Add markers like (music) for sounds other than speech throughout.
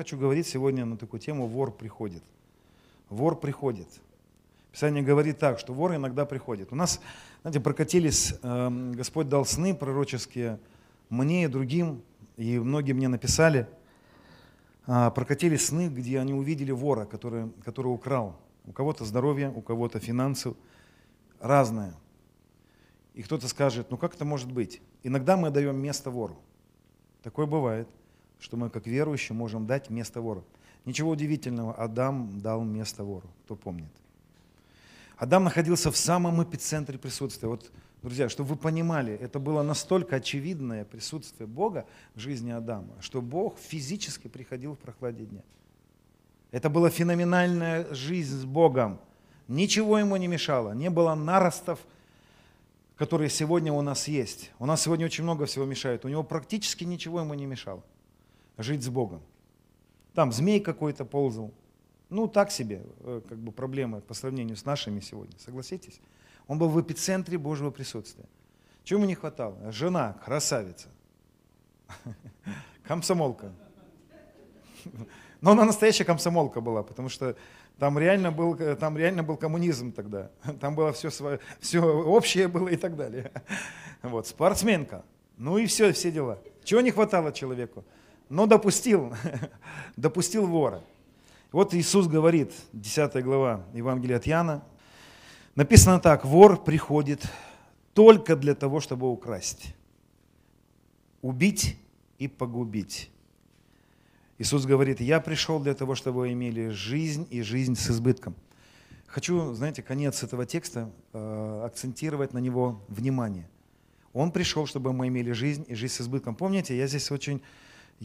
хочу говорить сегодня на такую тему «Вор приходит». Вор приходит. Писание говорит так, что вор иногда приходит. У нас, знаете, прокатились, э, Господь дал сны пророческие мне и другим, и многие мне написали, э, прокатились сны, где они увидели вора, который, который украл. У кого-то здоровье, у кого-то финансы, разное. И кто-то скажет, ну как это может быть? Иногда мы даем место вору. Такое бывает, что мы как верующие можем дать место вору. Ничего удивительного, Адам дал место вору, кто помнит. Адам находился в самом эпицентре присутствия. Вот, друзья, чтобы вы понимали, это было настолько очевидное присутствие Бога в жизни Адама, что Бог физически приходил в прохладе дня. Это была феноменальная жизнь с Богом. Ничего ему не мешало, не было наростов, которые сегодня у нас есть. У нас сегодня очень много всего мешает. У него практически ничего ему не мешало жить с Богом. Там змей какой-то ползал, ну, так себе, э, как бы проблемы по сравнению с нашими сегодня, согласитесь? Он был в эпицентре Божьего присутствия. Чего ему не хватало? Жена, красавица, (laughs) комсомолка. Но она настоящая комсомолка была, потому что там реально был, э, там реально был коммунизм тогда. (laughs) Там было все, свое, все общее было и так далее. (laughs) Вот, спортсменка. Ну и все, все дела. Чего не хватало человеку? Но допустил, (laughs) допустил вора. Вот Иисус говорит, 10 глава Евангелия от Яна, написано так, вор приходит только для того, чтобы украсть, убить и погубить. Иисус говорит, я пришел для того, чтобы вы имели жизнь и жизнь с избытком. Хочу, знаете, конец этого текста э, акцентировать на него внимание. Он пришел, чтобы мы имели жизнь и жизнь с избытком. Помните, я здесь очень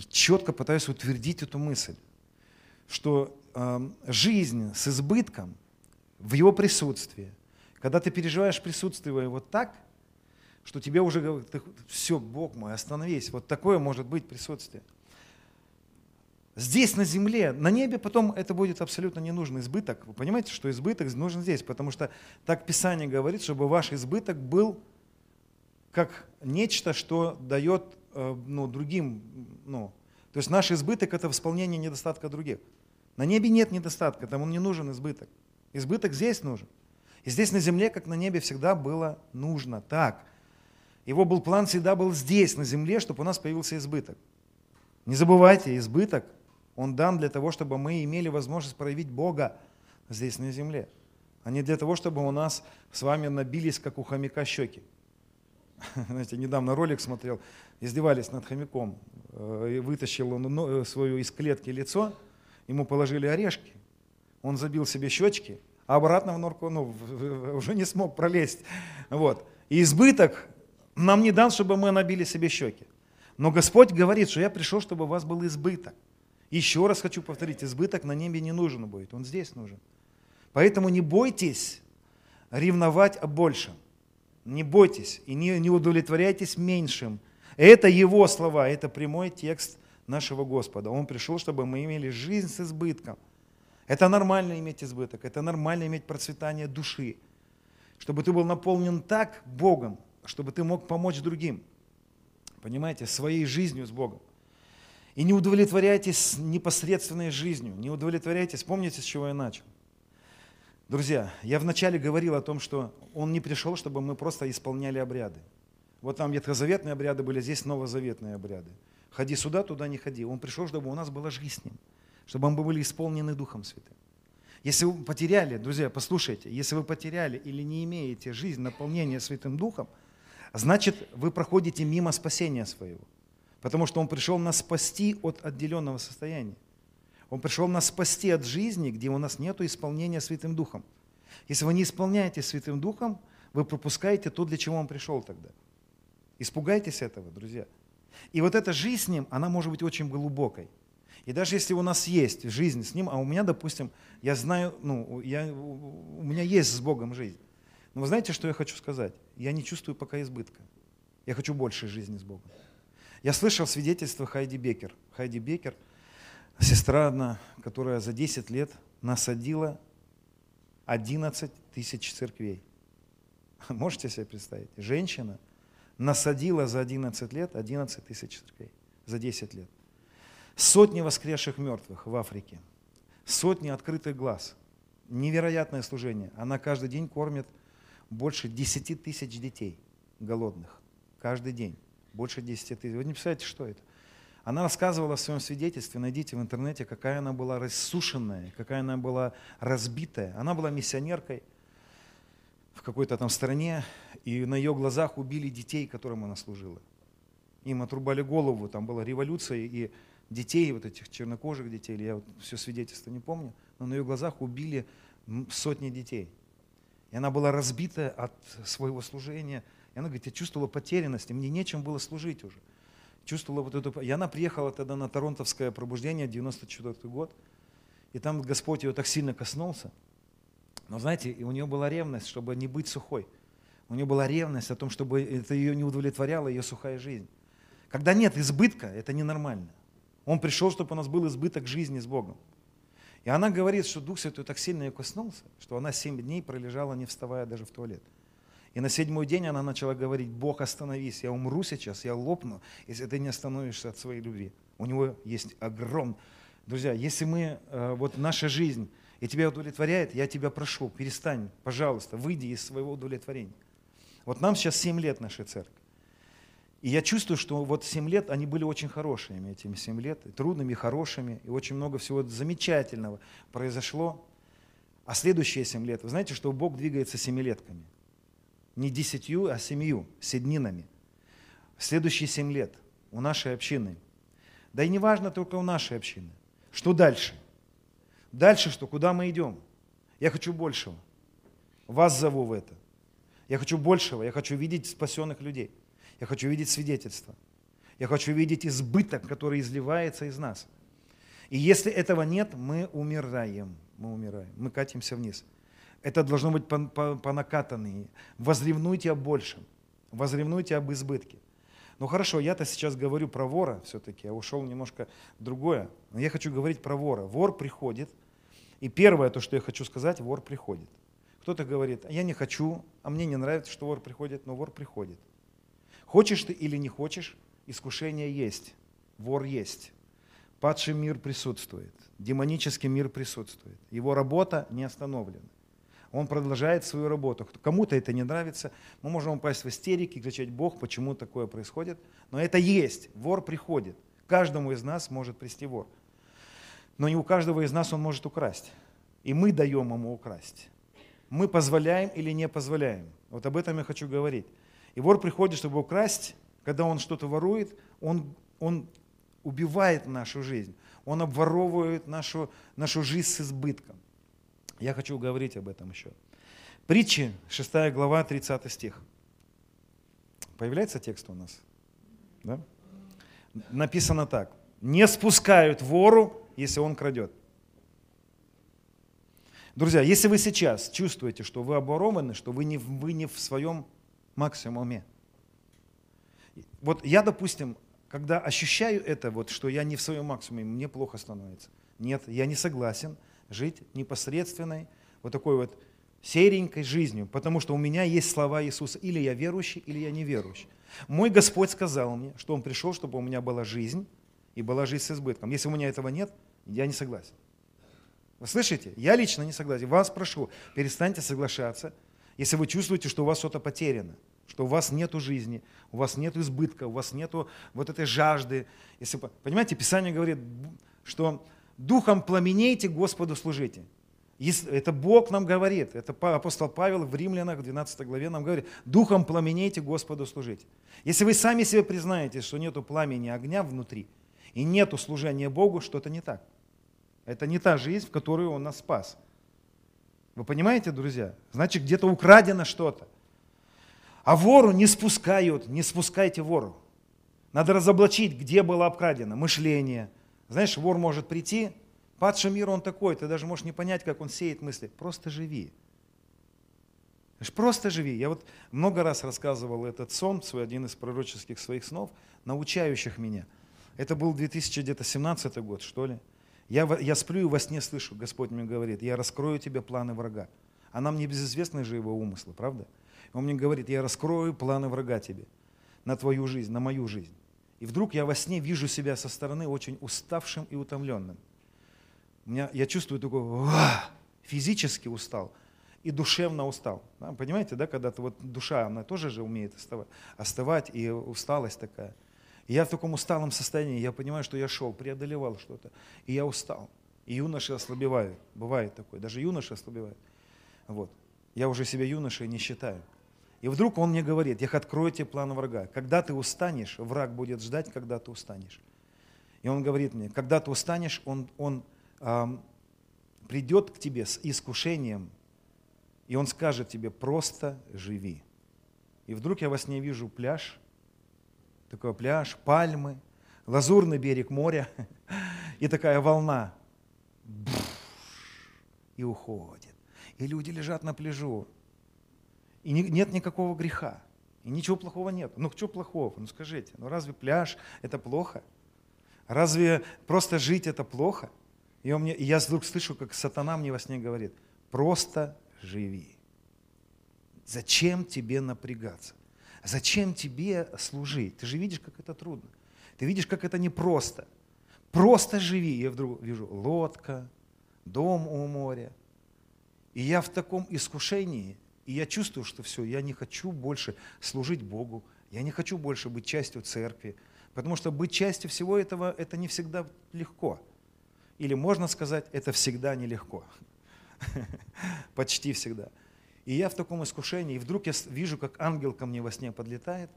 четко пытаюсь утвердить эту мысль что э, жизнь с избытком в его присутствии, когда ты переживаешь присутствие его так, что тебе уже говорят, все, Бог мой, остановись, вот такое может быть присутствие. Здесь, на земле, на небе потом это будет абсолютно не нужно избыток. Вы понимаете, что избыток нужен здесь, потому что так Писание говорит, чтобы ваш избыток был как нечто, что дает ну, другим, ну, то есть наш избыток – это восполнение недостатка других. На небе нет недостатка, там он не нужен избыток. Избыток здесь нужен. И здесь на земле, как на небе, всегда было нужно так. Его был план всегда был здесь, на земле, чтобы у нас появился избыток. Не забывайте, избыток, он дан для того, чтобы мы имели возможность проявить Бога здесь на земле, а не для того, чтобы у нас с вами набились, как у хомяка, щеки. (laughs) Знаете, недавно ролик смотрел, издевались над хомяком. Э, и вытащил он э, свое из клетки лицо, ему положили орешки, он забил себе щечки, а обратно в норку ну, уже не смог пролезть. Вот. И избыток нам не дан, чтобы мы набили себе щеки. Но Господь говорит, что я пришел, чтобы у вас был избыток. Еще раз хочу повторить, избыток на небе не нужен будет, он здесь нужен. Поэтому не бойтесь ревновать о большем. Не бойтесь и не, не удовлетворяйтесь меньшим. Это Его слова, это прямой текст нашего Господа. Он пришел, чтобы мы имели жизнь с избытком. Это нормально иметь избыток, это нормально иметь процветание души. Чтобы ты был наполнен так Богом, чтобы ты мог помочь другим. Понимаете, своей жизнью с Богом. И не удовлетворяйтесь непосредственной жизнью, не удовлетворяйтесь, помните, с чего я начал. Друзья, я вначале говорил о том, что Он не пришел, чтобы мы просто исполняли обряды. Вот там ветхозаветные обряды были, здесь новозаветные обряды. Ходи сюда, туда не ходи. Он пришел, чтобы у нас была жизнь с Ним, чтобы мы были исполнены Духом Святым. Если вы потеряли, друзья, послушайте, если вы потеряли или не имеете жизнь, наполнения Святым Духом, значит, вы проходите мимо спасения своего. Потому что Он пришел нас спасти от отделенного состояния. Он пришел нас спасти от жизни, где у нас нет исполнения Святым Духом. Если вы не исполняете Святым Духом, вы пропускаете то, для чего Он пришел тогда – Испугайтесь этого, друзья. И вот эта жизнь с Ним, она может быть очень глубокой. И даже если у нас есть жизнь с Ним, а у меня, допустим, я знаю, ну, я, у меня есть с Богом жизнь. Но вы знаете, что я хочу сказать? Я не чувствую пока избытка. Я хочу большей жизни с Богом. Я слышал свидетельство Хайди Бекер. Хайди Бекер, сестра одна, которая за 10 лет насадила 11 тысяч церквей. (laughs) Можете себе представить? Женщина – насадила за 11 лет 11 тысяч церквей, за 10 лет. Сотни воскресших мертвых в Африке, сотни открытых глаз, невероятное служение. Она каждый день кормит больше 10 тысяч детей голодных. Каждый день. Больше 10 тысяч. Вы не представляете, что это? Она рассказывала в своем свидетельстве, найдите в интернете, какая она была рассушенная, какая она была разбитая. Она была миссионеркой в какой-то там стране, и на ее глазах убили детей, которым она служила. Им отрубали голову, там была революция, и детей, вот этих чернокожих детей, я вот все свидетельство не помню, но на ее глазах убили сотни детей. И она была разбита от своего служения. И она говорит, я чувствовала потерянность, и мне нечем было служить уже чувствовала вот эту... И она приехала тогда на Торонтовское пробуждение, 94 год, и там Господь ее так сильно коснулся. Но знаете, у нее была ревность, чтобы не быть сухой. У нее была ревность о том, чтобы это ее не удовлетворяло, ее сухая жизнь. Когда нет избытка, это ненормально. Он пришел, чтобы у нас был избыток жизни с Богом. И она говорит, что Дух Святой так сильно ее коснулся, что она семь дней пролежала, не вставая даже в туалет. И на седьмой день она начала говорить, Бог, остановись, я умру сейчас, я лопну, если ты не остановишься от своей любви. У него есть огром. Друзья, если мы, э, вот наша жизнь, и тебя удовлетворяет, я тебя прошу, перестань, пожалуйста, выйди из своего удовлетворения. Вот нам сейчас 7 лет нашей церкви. И я чувствую, что вот 7 лет, они были очень хорошими, этими 7 лет, и трудными, и хорошими, и очень много всего замечательного произошло. А следующие 7 лет, вы знаете, что Бог двигается семилетками не десятью, а семью, седнинами. Следующие семь лет у нашей общины. Да и не важно только у нашей общины. Что дальше? Дальше что? Куда мы идем? Я хочу большего. Вас зову в это. Я хочу большего. Я хочу видеть спасенных людей. Я хочу видеть свидетельства. Я хочу видеть избыток, который изливается из нас. И если этого нет, мы умираем. Мы умираем. Мы катимся вниз. Это должно быть по. Возревнуйте о большем. Возревнуйте об избытке. Ну хорошо, я-то сейчас говорю про вора все-таки, я ушел немножко другое. Но я хочу говорить про вора. Вор приходит, и первое, то, что я хочу сказать, вор приходит. Кто-то говорит, я не хочу, а мне не нравится, что вор приходит, но вор приходит. Хочешь ты или не хочешь, искушение есть, вор есть. Падший мир присутствует, демонический мир присутствует. Его работа не остановлена он продолжает свою работу. Кому-то это не нравится, мы можем упасть в истерики, кричать, Бог, почему такое происходит. Но это есть, вор приходит. Каждому из нас может прийти вор. Но не у каждого из нас он может украсть. И мы даем ему украсть. Мы позволяем или не позволяем. Вот об этом я хочу говорить. И вор приходит, чтобы украсть, когда он что-то ворует, он, он убивает нашу жизнь. Он обворовывает нашу, нашу жизнь с избытком. Я хочу говорить об этом еще. Притчи, 6 глава, 30 стих. Появляется текст у нас? Да? Написано так. Не спускают вору, если он крадет. Друзья, если вы сейчас чувствуете, что вы оборованы, что вы не, вы не в своем максимуме. Вот я, допустим, когда ощущаю это, вот, что я не в своем максимуме, мне плохо становится. Нет, я не согласен жить непосредственной, вот такой вот серенькой жизнью, потому что у меня есть слова Иисуса. Или я верующий, или я неверующий. Мой Господь сказал мне, что Он пришел, чтобы у меня была жизнь, и была жизнь с избытком. Если у меня этого нет, я не согласен. Вы слышите? Я лично не согласен. Вас прошу, перестаньте соглашаться, если вы чувствуете, что у вас что-то потеряно, что у вас нет жизни, у вас нет избытка, у вас нет вот этой жажды. Если, понимаете, Писание говорит, что духом пламенейте, Господу служите. Это Бог нам говорит, это апостол Павел в Римлянах, в 12 главе нам говорит, духом пламенейте, Господу служите. Если вы сами себе признаете, что нету пламени огня внутри, и нету служения Богу, что-то не так. Это не та жизнь, в которую Он нас спас. Вы понимаете, друзья? Значит, где-то украдено что-то. А вору не спускают, не спускайте вору. Надо разоблачить, где было обкрадено мышление, знаешь, вор может прийти, падший мир он такой, ты даже можешь не понять, как он сеет мысли. Просто живи. Просто живи. Я вот много раз рассказывал этот сон, свой один из пророческих своих снов, научающих меня. Это был 2017 год, что ли. Я, я сплю и во сне слышу, Господь мне говорит, я раскрою тебе планы врага. А нам не безызвестны же его умыслы, правда? Он мне говорит, я раскрою планы врага тебе на твою жизнь, на мою жизнь. И вдруг я во сне вижу себя со стороны очень уставшим и утомленным. У меня, я чувствую такой, физически устал и душевно устал. Понимаете, да, когда-то вот душа, она тоже же умеет остывать и усталость такая. Я в таком усталом состоянии, я понимаю, что я шел, преодолевал что-то, и я устал. И юноши ослабевают, бывает такое, даже юноши ослабевают. Вот. Я уже себя юношей не считаю. И вдруг он мне говорит, я открою тебе план врага. Когда ты устанешь, враг будет ждать, когда ты устанешь. И он говорит мне, когда ты устанешь, он, он эм, придет к тебе с искушением, и он скажет тебе, просто живи. И вдруг я во сне вижу пляж, такой пляж, пальмы, лазурный берег моря, (laughs) и такая волна, и уходит. И люди лежат на пляжу, и нет никакого греха, и ничего плохого нет. Ну, что плохого? Ну, скажите, ну разве пляж – это плохо? Разве просто жить – это плохо? И, он мне, и я вдруг слышу, как сатана мне во сне говорит, просто живи. Зачем тебе напрягаться? Зачем тебе служить? Ты же видишь, как это трудно. Ты видишь, как это непросто. Просто живи. Я вдруг вижу лодка, дом у моря. И я в таком искушении, и я чувствую, что все, я не хочу больше служить Богу, я не хочу больше быть частью церкви, потому что быть частью всего этого, это не всегда легко. Или можно сказать, это всегда нелегко. (laughs) Почти всегда. И я в таком искушении, и вдруг я вижу, как ангел ко мне во сне подлетает,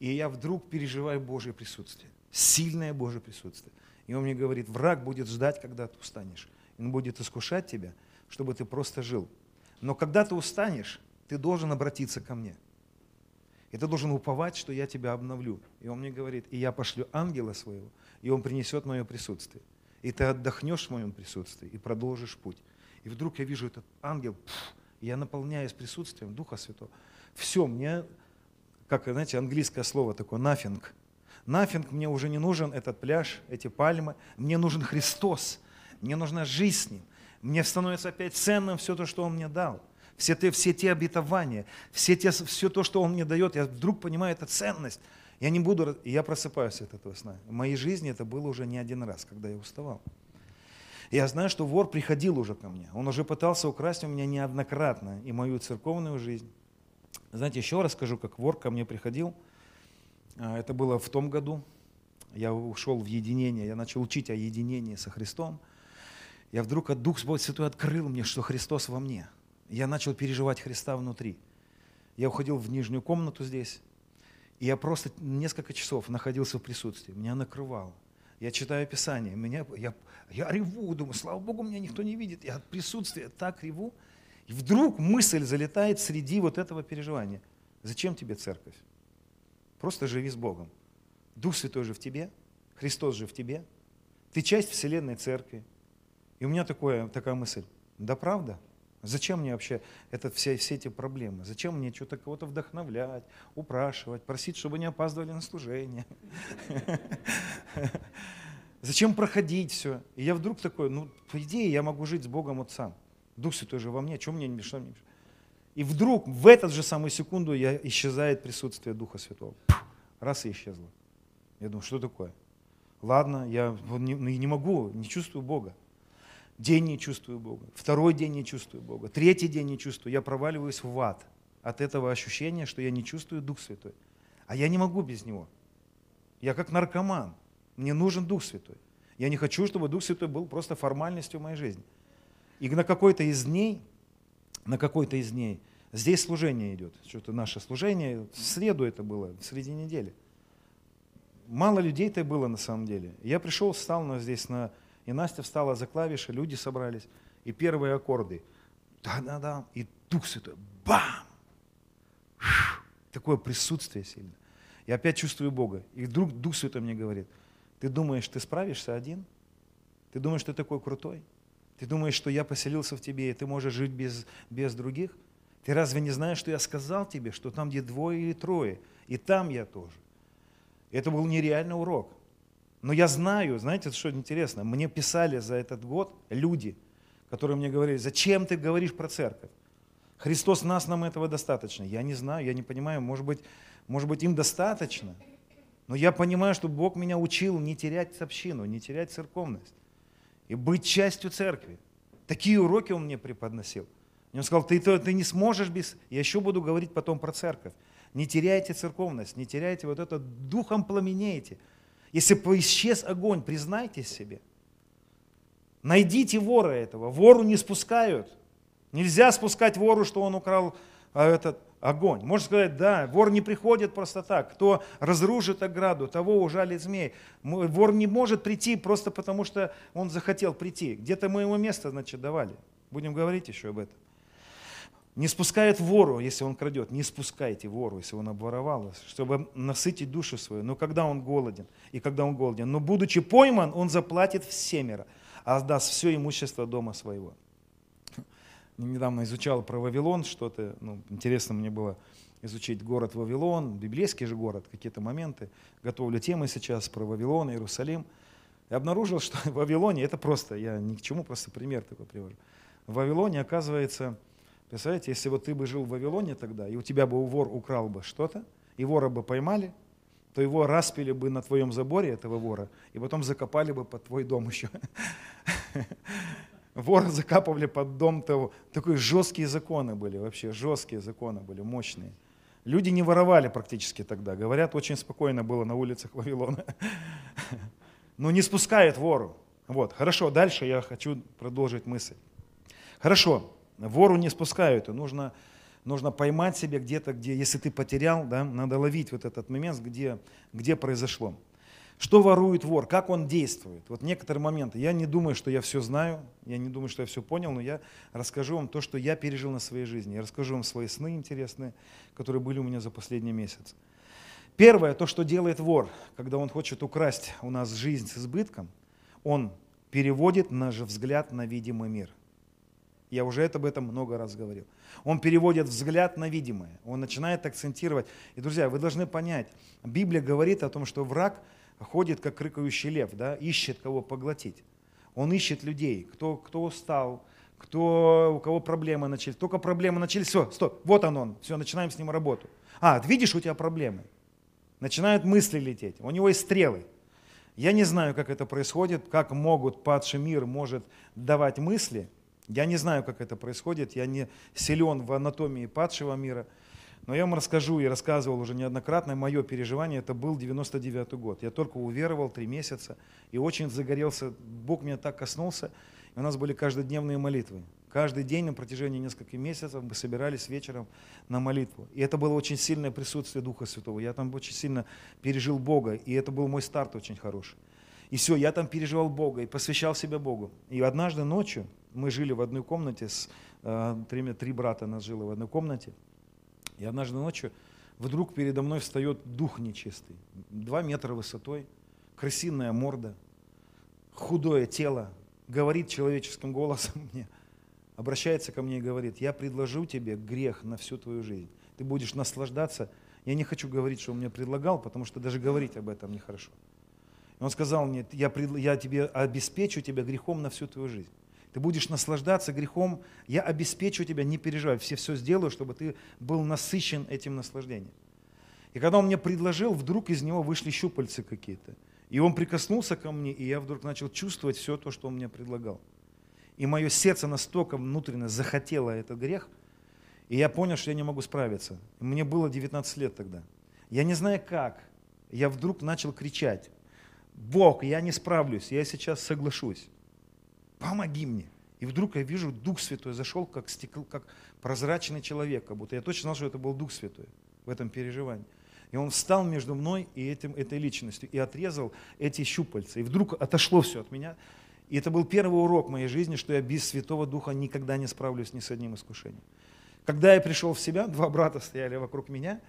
и я вдруг переживаю Божье присутствие, сильное Божье присутствие. И он мне говорит, враг будет ждать, когда ты устанешь. Он будет искушать тебя, чтобы ты просто жил. Но когда ты устанешь, ты должен обратиться ко мне. И ты должен уповать, что я тебя обновлю. И он мне говорит, и я пошлю ангела своего, и он принесет мое присутствие. И ты отдохнешь в моем присутствии и продолжишь путь. И вдруг я вижу этот ангел, пфф, я наполняюсь присутствием Духа Святого. Все, мне, как, знаете, английское слово такое, nothing. Nothing мне уже не нужен этот пляж, эти пальмы. Мне нужен Христос. Мне нужна жизнь с Ним. Мне становится опять ценным все то, что Он мне дал. Все те, все те обетования, все, те, все то, что Он мне дает, я вдруг понимаю, это ценность. Я не буду, я просыпаюсь от этого сна. В моей жизни это было уже не один раз, когда я уставал. Я знаю, что вор приходил уже ко мне. Он уже пытался украсть у меня неоднократно и мою церковную жизнь. Знаете, еще раз скажу, как вор ко мне приходил. А, это было в том году. Я ушел в единение, я начал учить о единении со Христом. Я вдруг от Дух Святой открыл мне, что Христос во мне. Я начал переживать Христа внутри. Я уходил в нижнюю комнату здесь, и я просто несколько часов находился в присутствии. Меня накрывало я читаю Писание, меня, я, я реву, думаю, слава Богу, меня никто не видит. Я от присутствия так реву. И вдруг мысль залетает среди вот этого переживания. Зачем тебе церковь? Просто живи с Богом. Дух Святой же в тебе, Христос же в тебе. Ты часть Вселенной Церкви. И у меня такое, такая мысль. Да правда? Зачем мне вообще это, все, все эти проблемы? Зачем мне что-то кого-то вдохновлять, упрашивать, просить, чтобы не опаздывали на служение? (laughs) Зачем проходить все? И я вдруг такой, ну, по идее, я могу жить с Богом вот сам. Дух Святой же во мне, чем мне не мешает? И вдруг в этот же самую секунду я, исчезает присутствие Духа Святого. Раз и исчезло. Я думаю, что такое? Ладно, я не, не могу, не чувствую Бога. День не чувствую Бога, второй день не чувствую Бога, третий день не чувствую. Я проваливаюсь в ад от этого ощущения, что я не чувствую Дух Святой. А я не могу без Него. Я как наркоман. Мне нужен Дух Святой. Я не хочу, чтобы Дух Святой был просто формальностью в моей жизни. И на какой-то из дней, на какой-то из дней, здесь служение идет. Что-то наше служение, в среду это было, в среди недели. Мало людей-то было на самом деле. Я пришел, встал на, здесь на и Настя встала за клавиши, люди собрались, и первые аккорды. Да-да-да, и Дух Святой, бам! Такое присутствие сильное. Я опять чувствую Бога. И вдруг Дух Святой мне говорит, ты думаешь, ты справишься один? Ты думаешь, ты такой крутой? Ты думаешь, что я поселился в тебе, и ты можешь жить без, без других? Ты разве не знаешь, что я сказал тебе, что там, где двое или трое, и там я тоже? Это был нереальный урок. Но я знаю, знаете, что интересно, мне писали за этот год люди, которые мне говорили, зачем ты говоришь про церковь? Христос нас, нам этого достаточно. Я не знаю, я не понимаю, может быть, может быть им достаточно. Но я понимаю, что Бог меня учил не терять общину, не терять церковность и быть частью церкви. Такие уроки он мне преподносил. Он сказал, ты, ты, ты не сможешь без... Я еще буду говорить потом про церковь. Не теряйте церковность, не теряйте вот это, духом пламенеете. Если исчез огонь, признайте себе. Найдите вора этого. Вору не спускают. Нельзя спускать вору, что он украл а, этот огонь. Можно сказать, да, вор не приходит просто так. Кто разрушит ограду, того ужалит змей. Вор не может прийти просто потому, что он захотел прийти. Где-то мы ему место, значит, давали. Будем говорить еще об этом. Не спускает вору, если он крадет. Не спускайте вору, если он обворовал, чтобы насытить душу свою. Но когда он голоден, и когда он голоден. Но будучи пойман, он заплатит всемеро, а отдаст все имущество дома своего недавно изучал про Вавилон что-то, ну, интересно мне было изучить город Вавилон, библейский же город, какие-то моменты. Готовлю темы сейчас про Вавилон, Иерусалим. И обнаружил, что (laughs) в Вавилоне, это просто, я ни к чему, просто пример такой привожу. В Вавилоне, оказывается, представляете, если вот ты бы жил в Вавилоне тогда, и у тебя бы вор украл бы что-то, и вора бы поймали, то его распили бы на твоем заборе, этого вора, и потом закопали бы под твой дом еще. (laughs) Вора закапывали под дом того. Такие жесткие законы были вообще, жесткие законы были, мощные. Люди не воровали практически тогда. Говорят, очень спокойно было на улицах Вавилона. (laughs) Но не спускает вору. Вот, хорошо, дальше я хочу продолжить мысль. Хорошо, вору не спускают, и нужно, нужно поймать себя где-то, где, если ты потерял, да, надо ловить вот этот момент, где, где произошло. Что ворует вор? Как он действует? Вот некоторые моменты. Я не думаю, что я все знаю, я не думаю, что я все понял, но я расскажу вам то, что я пережил на своей жизни. Я расскажу вам свои сны интересные, которые были у меня за последний месяц. Первое, то, что делает вор, когда он хочет украсть у нас жизнь с избытком, он переводит наш взгляд на видимый мир. Я уже об этом много раз говорил. Он переводит взгляд на видимое. Он начинает акцентировать. И, друзья, вы должны понять, Библия говорит о том, что враг – ходит, как рыкающий лев, да, ищет кого поглотить. Он ищет людей, кто, кто устал, кто, у кого проблемы начались. Только проблемы начались, все, стоп, вот он он, все, начинаем с ним работу. А, видишь, у тебя проблемы. Начинают мысли лететь, у него есть стрелы. Я не знаю, как это происходит, как могут, падший мир может давать мысли. Я не знаю, как это происходит, я не силен в анатомии падшего мира – но я вам расскажу и рассказывал уже неоднократно, мое переживание, это был 99 год. Я только уверовал три месяца и очень загорелся, Бог меня так коснулся, и у нас были каждодневные молитвы. Каждый день на протяжении нескольких месяцев мы собирались вечером на молитву. И это было очень сильное присутствие Духа Святого. Я там очень сильно пережил Бога, и это был мой старт очень хороший. И все, я там переживал Бога и посвящал себя Богу. И однажды ночью мы жили в одной комнате, с, э, три, три брата нас жило в одной комнате, и однажды ночью вдруг передо мной встает дух нечистый. Два метра высотой, крысиная морда, худое тело, говорит человеческим голосом (laughs) мне, обращается ко мне и говорит, я предложу тебе грех на всю твою жизнь. Ты будешь наслаждаться. Я не хочу говорить, что он мне предлагал, потому что даже говорить об этом нехорошо. И он сказал мне, я, я тебе обеспечу тебя грехом на всю твою жизнь. Ты будешь наслаждаться грехом. Я обеспечу тебя, не переживай, все все сделаю, чтобы ты был насыщен этим наслаждением. И когда он мне предложил, вдруг из него вышли щупальцы какие-то. И он прикоснулся ко мне, и я вдруг начал чувствовать все то, что он мне предлагал. И мое сердце настолько внутренне захотело этот грех, и я понял, что я не могу справиться. Мне было 19 лет тогда. Я не знаю как. Я вдруг начал кричать. Бог, я не справлюсь, я сейчас соглашусь помоги мне. И вдруг я вижу, Дух Святой зашел, как, стекл, как прозрачный человек, как будто я точно знал, что это был Дух Святой в этом переживании. И он встал между мной и этим, этой личностью и отрезал эти щупальца. И вдруг отошло все от меня. И это был первый урок моей жизни, что я без Святого Духа никогда не справлюсь ни с одним искушением. Когда я пришел в себя, два брата стояли вокруг меня,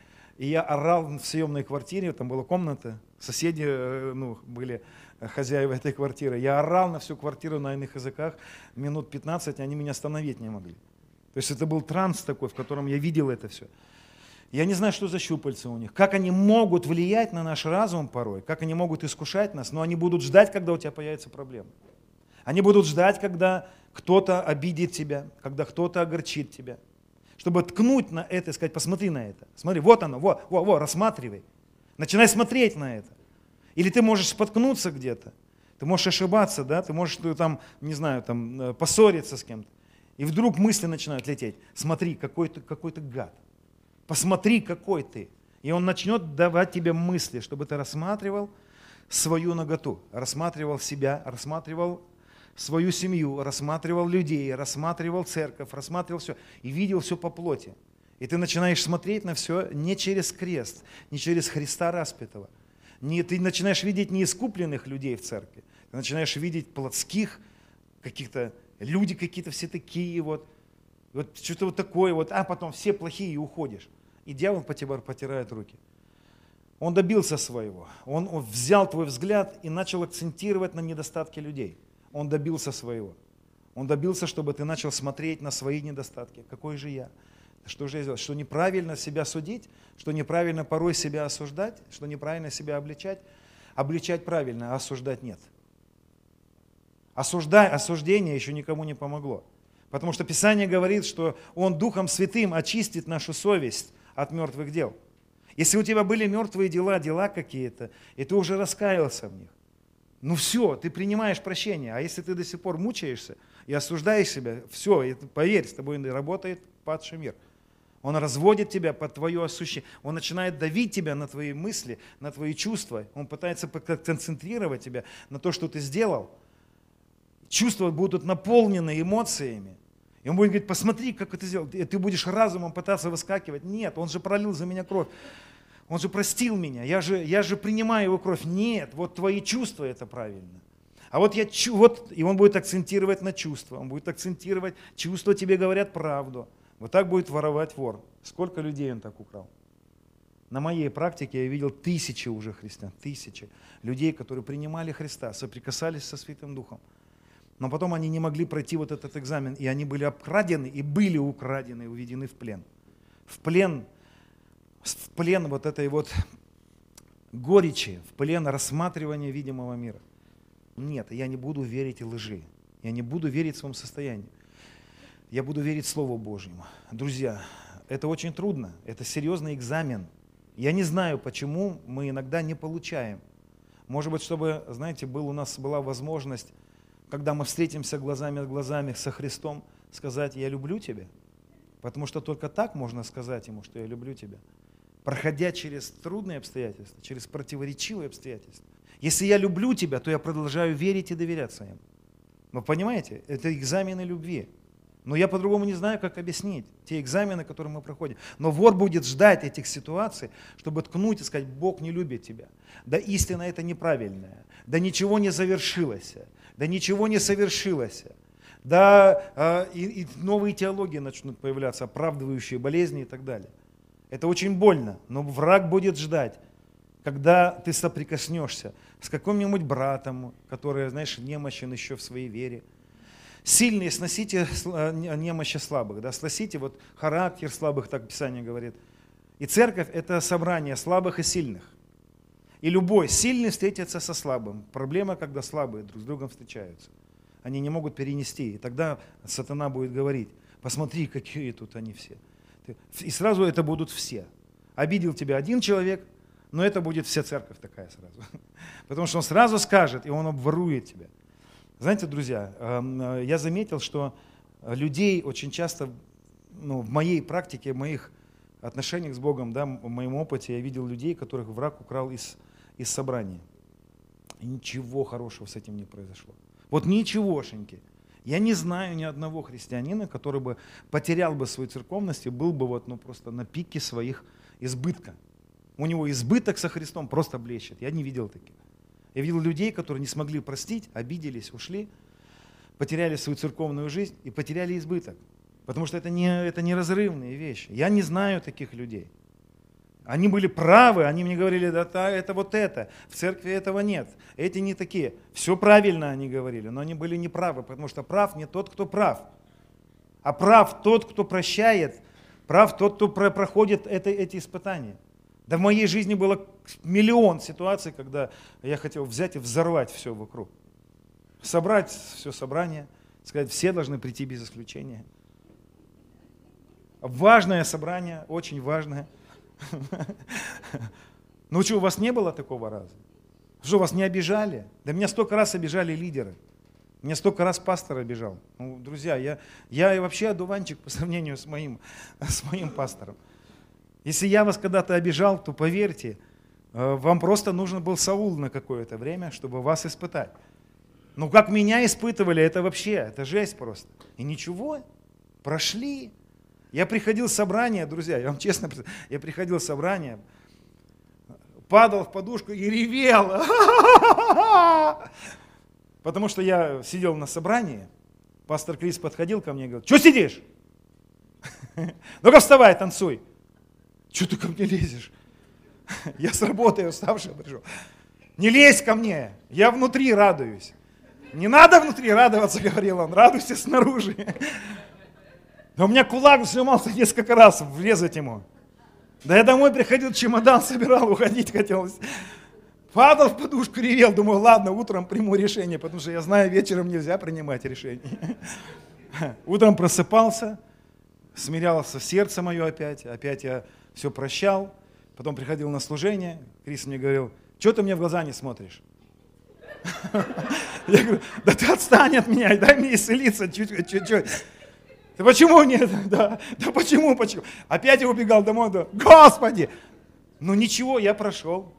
и я орал в съемной квартире, там была комната, соседи э, ну, были хозяева этой квартиры. Я орал на всю квартиру на иных языках минут 15, они меня остановить не могли. То есть это был транс такой, в котором я видел это все. Я не знаю, что за щупальца у них, как они могут влиять на наш разум порой, как они могут искушать нас, но они будут ждать, когда у тебя появится проблема. Они будут ждать, когда кто-то обидит тебя, когда кто-то огорчит тебя, чтобы ткнуть на это и сказать, посмотри на это, смотри, вот оно, вот, вот, вот, рассматривай. Начинай смотреть на это. Или ты можешь споткнуться где-то. Ты можешь ошибаться, да, ты можешь ну, там, не знаю, там, э, поссориться с кем-то. И вдруг мысли начинают лететь. Смотри, какой ты, какой ты гад. Посмотри, какой ты. И он начнет давать тебе мысли, чтобы ты рассматривал свою наготу, рассматривал себя, рассматривал свою семью, рассматривал людей, рассматривал церковь, рассматривал все и видел все по плоти. И ты начинаешь смотреть на все не через крест, не через Христа распятого. Не, ты начинаешь видеть не искупленных людей в церкви, ты начинаешь видеть плотских, каких-то люди какие-то все такие вот, вот что-то вот такое вот, а потом все плохие и уходишь. И дьявол потирает руки. Он добился своего. Он, он взял твой взгляд и начал акцентировать на недостатке людей. Он добился своего. Он добился, чтобы ты начал смотреть на свои недостатки. Какой же я? Что же я сделал? Что неправильно себя судить, что неправильно порой себя осуждать, что неправильно себя обличать. Обличать правильно, а осуждать нет. Осуждай, осуждение еще никому не помогло. Потому что Писание говорит, что Он Духом Святым очистит нашу совесть от мертвых дел. Если у тебя были мертвые дела, дела какие-то, и ты уже раскаялся в них, ну все, ты принимаешь прощение. А если ты до сих пор мучаешься и осуждаешь себя, все, поверь, с тобой работает падший мир. Он разводит тебя под твое ощущение. Он начинает давить тебя на твои мысли, на твои чувства. Он пытается концентрировать тебя на то, что ты сделал. Чувства будут наполнены эмоциями. И он будет говорить, посмотри, как это сделал. Ты будешь разумом пытаться выскакивать. Нет, он же пролил за меня кровь. Он же простил меня. Я же, я же принимаю его кровь. Нет, вот твои чувства это правильно. А вот я, вот, и он будет акцентировать на чувства. Он будет акцентировать, чувства тебе говорят правду. Вот так будет воровать вор. Сколько людей он так украл? На моей практике я видел тысячи уже христиан, тысячи людей, которые принимали Христа, соприкасались со Святым Духом но потом они не могли пройти вот этот экзамен, и они были обкрадены, и были украдены, уведены в плен. В плен, в плен вот этой вот горечи, в плен рассматривания видимого мира. Нет, я не буду верить лжи, я не буду верить своему состоянию. Я буду верить Слову Божьему. Друзья, это очень трудно, это серьезный экзамен. Я не знаю, почему мы иногда не получаем. Может быть, чтобы, знаете, был, у нас была возможность когда мы встретимся глазами с глазами со Христом, сказать «Я люблю тебя», потому что только так можно сказать Ему, что «Я люблю тебя», проходя через трудные обстоятельства, через противоречивые обстоятельства. Если я люблю тебя, то я продолжаю верить и доверяться Ему. Вы понимаете, это экзамены любви. Но я по-другому не знаю, как объяснить те экзамены, которые мы проходим. Но вор будет ждать этих ситуаций, чтобы ткнуть и сказать, Бог не любит тебя. Да истина это неправильная. Да ничего не завершилось да ничего не совершилось. Да а, и, и новые теологии начнут появляться, оправдывающие болезни и так далее. Это очень больно, но враг будет ждать, когда ты соприкоснешься с каким-нибудь братом, который, знаешь, немощен еще в своей вере. Сильные сносите а, немощи слабых, да, сносите вот характер слабых, так Писание говорит. И церковь – это собрание слабых и сильных. И любой сильный встретится со слабым. Проблема, когда слабые друг с другом встречаются. Они не могут перенести. И тогда сатана будет говорить, посмотри, какие тут они все. И сразу это будут все. Обидел тебя один человек, но это будет вся церковь такая сразу. (laughs) Потому что он сразу скажет, и он обворует тебя. Знаете, друзья, эм, э, я заметил, что людей очень часто, ну, в моей практике, в моих отношениях с Богом, да, в моем опыте, я видел людей, которых враг украл из из собрания. И ничего хорошего с этим не произошло. Вот ничегошеньки. Я не знаю ни одного христианина, который бы потерял бы свою церковность и был бы вот, ну, просто на пике своих избытка. У него избыток со Христом просто блещет. Я не видел таких. Я видел людей, которые не смогли простить, обиделись, ушли, потеряли свою церковную жизнь и потеряли избыток. Потому что это не, это не разрывные вещи. Я не знаю таких людей. Они были правы, они мне говорили, да, да, это вот это, в церкви этого нет, эти не такие. Все правильно они говорили, но они были неправы, потому что прав не тот, кто прав, а прав тот, кто прощает, прав тот, кто проходит это, эти испытания. Да в моей жизни было миллион ситуаций, когда я хотел взять и взорвать все вокруг. Собрать все собрание, сказать, все должны прийти без исключения. Важное собрание, очень важное – Ну что, у вас не было такого раза? Что, вас не обижали? Да меня столько раз обижали лидеры. Меня столько раз пастор обижал. Ну, друзья, я, я вообще одуванчик по сравнению с моим, с моим пастором. Если я вас когда-то обижал, то поверьте, э, вам просто нужен был Саул на какое-то время, чтобы вас испытать. Ну как меня испытывали, это вообще, это жесть просто. И ничего, прошли. Я приходил в собрание, друзья, я вам честно, я приходил в собрание, падал в подушку и ревел. (laughs) Потому что я сидел на собрании, пастор Крис подходил ко мне и говорил, что сидишь? (laughs) Ну-ка вставай, танцуй. Что ты ко мне лезешь? (laughs) Я с работы уставший пришел. Не лезь ко мне, я внутри радуюсь. Не надо внутри радоваться, говорил он, радуйся снаружи. Да у меня кулак сжимался несколько раз врезать ему. Да я домой приходил, чемодан собирал, уходить хотелось. Падал в подушку, ревел, думаю, ладно, утром приму решение, потому что я знаю, вечером нельзя принимать решение. (laughs) Утром просыпался, смирялся сердце мое опять, опять я все прощал, потом приходил на служение, Крис мне говорил, что ты мне в глаза не смотришь? (laughs) Я говорю, да ты отстань от меня, дай мне исцелиться чуть-чуть. Да почему нет? (laughs) Да, да почему, почему? Опять я убегал домой, да, Господи! Ну ничего, я прошел.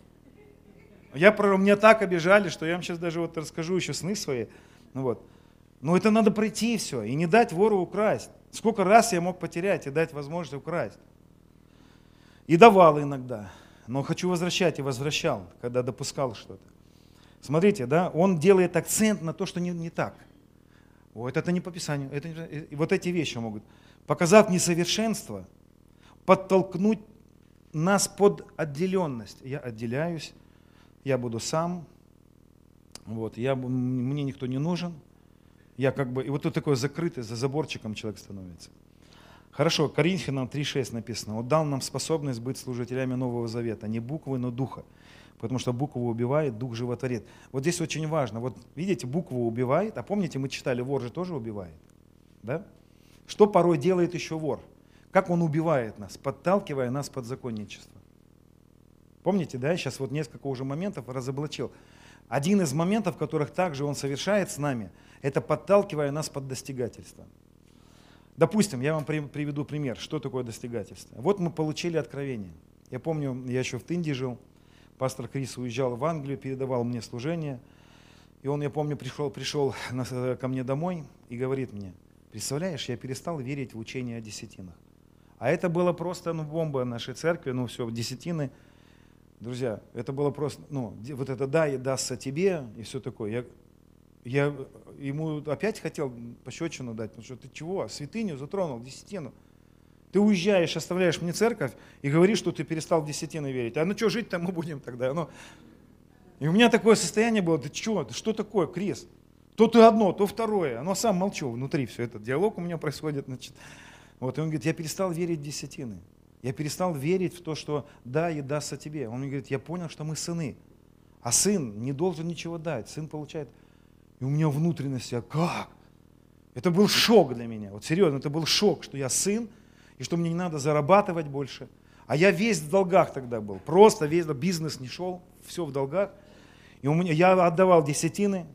Я, меня так обижали, что я вам сейчас даже вот расскажу еще сны свои. Ну вот. Но это надо пройти все и не дать вору украсть. Сколько раз я мог потерять и дать возможность украсть. И давал иногда. Но хочу возвращать и возвращал, когда допускал что-то. Смотрите, да, он делает акцент на то, что не, не так. Вот это не по Писанию. Это, вот эти вещи могут, показав несовершенство, подтолкнуть нас под отделенность. Я отделяюсь, я буду сам, вот, я, мне никто не нужен. Я как бы, и вот тут такой закрытый, за заборчиком человек становится. Хорошо, Коринфянам 3.6 написано. Он дал нам способность быть служителями Нового Завета, не буквы, но духа. Потому что букву убивает, дух животворит. Вот здесь очень важно. Вот видите, букву убивает, а помните, мы читали, вор же тоже убивает. Да? Что порой делает еще вор? Как он убивает нас, подталкивая нас под законничество? Помните, да, сейчас вот несколько уже моментов разоблачил. Один из моментов, которых также он совершает с нами, это подталкивая нас под достигательство. Допустим, я вам приведу пример, что такое достигательство. Вот мы получили откровение. Я помню, я еще в Тынде жил, пастор Крис уезжал в Англию, передавал мне служение. И он, я помню, пришел, пришел ко мне домой и говорит мне, представляешь, я перестал верить в учение о десятинах. А это было просто ну, бомба нашей церкви, ну все, десятины – Друзья, это было просто, ну, вот это да, и дастся тебе, и все такое. Я, я ему опять хотел пощечину дать, потому что ты чего, святыню затронул, десятину. Ты уезжаешь, оставляешь мне церковь и говоришь, что ты перестал в десятины верить. А ну что, жить-то мы будем тогда? Ну, и у меня такое состояние было, ты что, что такое, крест? То ты одно, то второе. Оно сам молчу внутри все это. Диалог у меня происходит. Значит. Вот, и он говорит, я перестал верить в десятины. Я перестал верить в то, что да, и дастся тебе. Он мне говорит, я понял, что мы сыны. А сын не должен ничего дать. Сын получает. И у меня внутренность, я как? Это был шок для меня. Вот серьезно, это был шок, что я сын, и что мне не надо зарабатывать больше. А я весь в долгах тогда был. Просто весь бизнес не шел, все в долгах. И у меня, я отдавал десятины,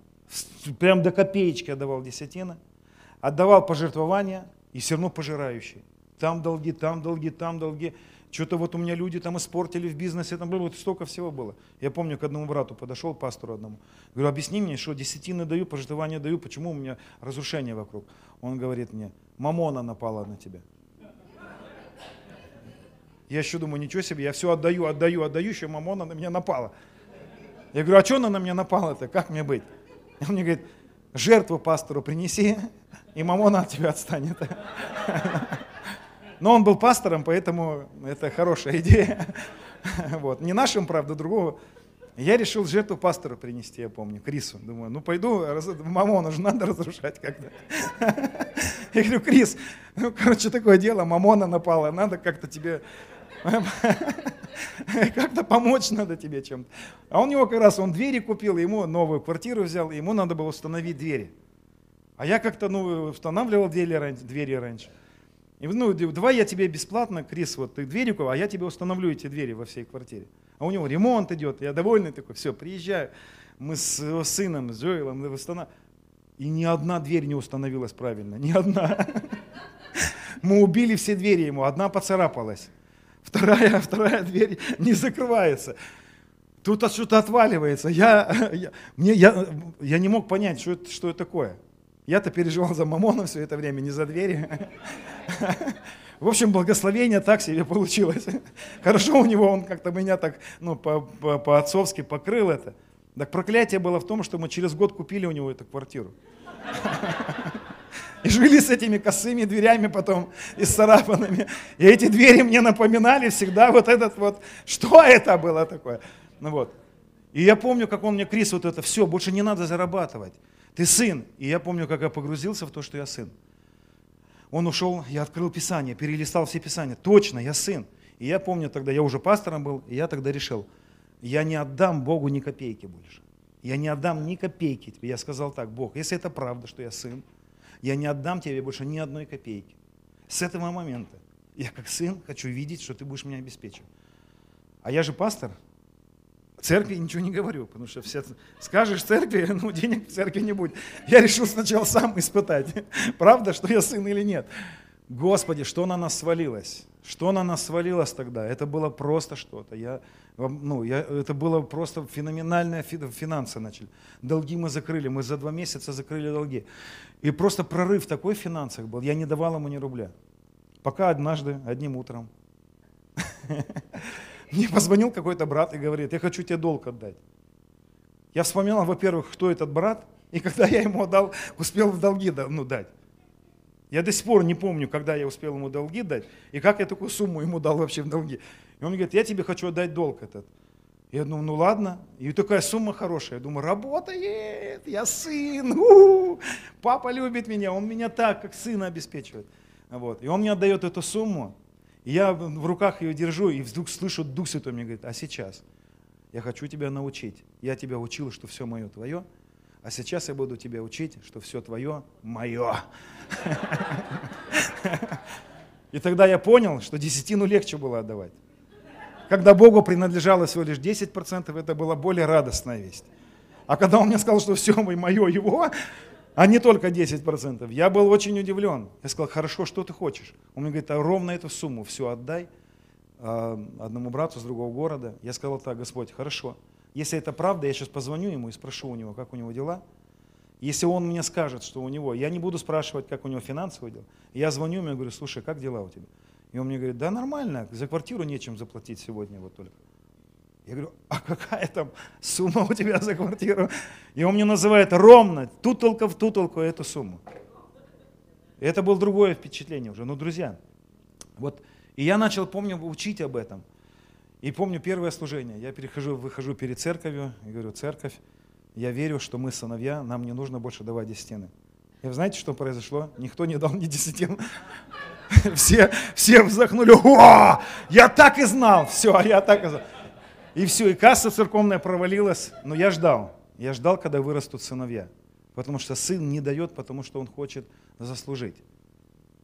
прям до копеечки отдавал десятины, отдавал пожертвования и все равно пожирающий там долги, там долги, там долги. Что-то вот у меня люди там испортили в бизнесе, там было вот столько всего было. Я помню, к одному брату подошел, пастору одному, говорю, объясни мне, что десятины даю, пожертвования даю, почему у меня разрушение вокруг. Он говорит мне, мамона напала на тебя. Я еще думаю, ничего себе, я все отдаю, отдаю, отдаю, еще мамона на меня напала. Я говорю, а что она на меня напала-то, как мне быть? Он мне говорит, жертву пастору принеси, и мамона от тебя отстанет. Но он был пастором, поэтому это хорошая идея. Вот. Не нашим, правда, другого. Я решил жертву пастору принести, я помню, Крису. Думаю, ну пойду, мамону же надо разрушать как-то. Я говорю, Крис, ну, короче, такое дело, мамона напала, надо как-то тебе (laughs) как-то помочь надо тебе чем-то. А он него как раз, он двери купил, ему новую квартиру взял, ему надо было установить двери. А я как-то, ну, устанавливал двери раньше. Двери раньше. И, ну, давай я тебе бесплатно, Крис, вот ты двери, а я тебе установлю эти двери во всей квартире. А у него ремонт идет, я довольный такой, все, приезжаю. Мы с его сыном, с Джоэлом. И ни одна дверь не установилась правильно, ни одна. (laughs) Мы убили все двери ему, одна поцарапалась. Вторая, (laughs) вторая дверь не закрывается. Тут что-то отваливается. Я, (laughs) я, мне, я, я не мог понять, что это, что это такое. Я-то переживал за мамона все это время, не за двери. (laughs) В общем, благословение так себе получилось. Хорошо у него, он как-то меня так ну, по-отцовски покрыл это. Так проклятие было в том, что мы через год купили у него эту квартиру. И (laughs) жили с этими косыми дверями потом и с царапанными. И эти двери мне напоминали всегда вот этот вот, что это было такое. Ну вот. И я помню, как он мне, Крис, вот это все, больше не надо зарабатывать. Ты сын. И я помню, как я погрузился в то, что я сын. Он ушел, я открыл Писание, перелистал все Писания. Точно, я сын. И я помню тогда, я уже пастором был, и я тогда решил, я не отдам Богу ни копейки больше. Я не отдам ни копейки тебе. Я сказал так, Бог, если это правда, что я сын, я не отдам тебе больше ни одной копейки. С этого момента я как сын хочу видеть, что ты будешь меня обеспечивать. А я же пастор, церкви ничего не говорю, потому что все скажешь церкви, (laughs) ну денег в церкви не будет. Я решил сначала сам испытать, (laughs) правда, что я сын или нет. Господи, что на нас свалилось? Что на нас свалилось тогда? Это было просто что-то. Я, ну, я, это было просто феноменальные финансы начали. Долги мы закрыли, мы за два месяца закрыли долги. И просто прорыв такой в финансах был, я не давал ему ни рубля. Пока однажды, одним утром, (laughs) мне позвонил какой-то брат и говорит, я хочу тебе долг отдать. Я вспоминал, во-первых, кто этот брат, и когда я ему отдал, успел в долги ну, дать. Я до сих пор не помню, когда я успел ему долги дать, и как я такую сумму ему дал вообще в долги. И он говорит, я тебе хочу отдать долг этот. Я думаю, ну ладно. И такая сумма хорошая. Я думаю, работает, я сын, у-у-у. папа любит меня, он меня так, как сына обеспечивает. Вот. И он мне отдает эту сумму, и я в руках ее держу, и вдруг слышу, Дух Святой мне говорит, а сейчас я хочу тебя научить. Я тебя учил, что все мое твое, а сейчас я буду тебя учить, что все твое мое. И тогда я понял, что десятину легче было отдавать. Когда Богу принадлежало всего лишь 10%, это была более радостная весть. А когда он мне сказал, что все мое его, а не только 10%, я был очень удивлен. Я сказал, хорошо, что ты хочешь? Он мне говорит, а ровно эту сумму все отдай а, одному брату с другого города. Я сказал так, Господь, хорошо, если это правда, я сейчас позвоню ему и спрошу у него, как у него дела. Если он мне скажет, что у него, я не буду спрашивать, как у него финансовые дела. Я звоню ему и говорю, слушай, как дела у тебя? И он мне говорит, да нормально, за квартиру нечем заплатить сегодня вот только. Я говорю, а какая там сумма у тебя за квартиру? И он мне называет ровно, тутолка в тутолку эту сумму. И это было другое впечатление уже. Ну, друзья, вот, и я начал, помню, учить об этом. И помню первое служение. Я перехожу, выхожу перед церковью и говорю, церковь, я верю, что мы сыновья, нам не нужно больше давать десятины. И вы знаете, что произошло? Никто не дал мне десятин. (laughs) Все, все вздохнули, о, я так и знал, все, я так и знал. И все, и касса церковная провалилась, но я ждал. Я ждал, когда вырастут сыновья. Потому что сын не дает, потому что он хочет заслужить.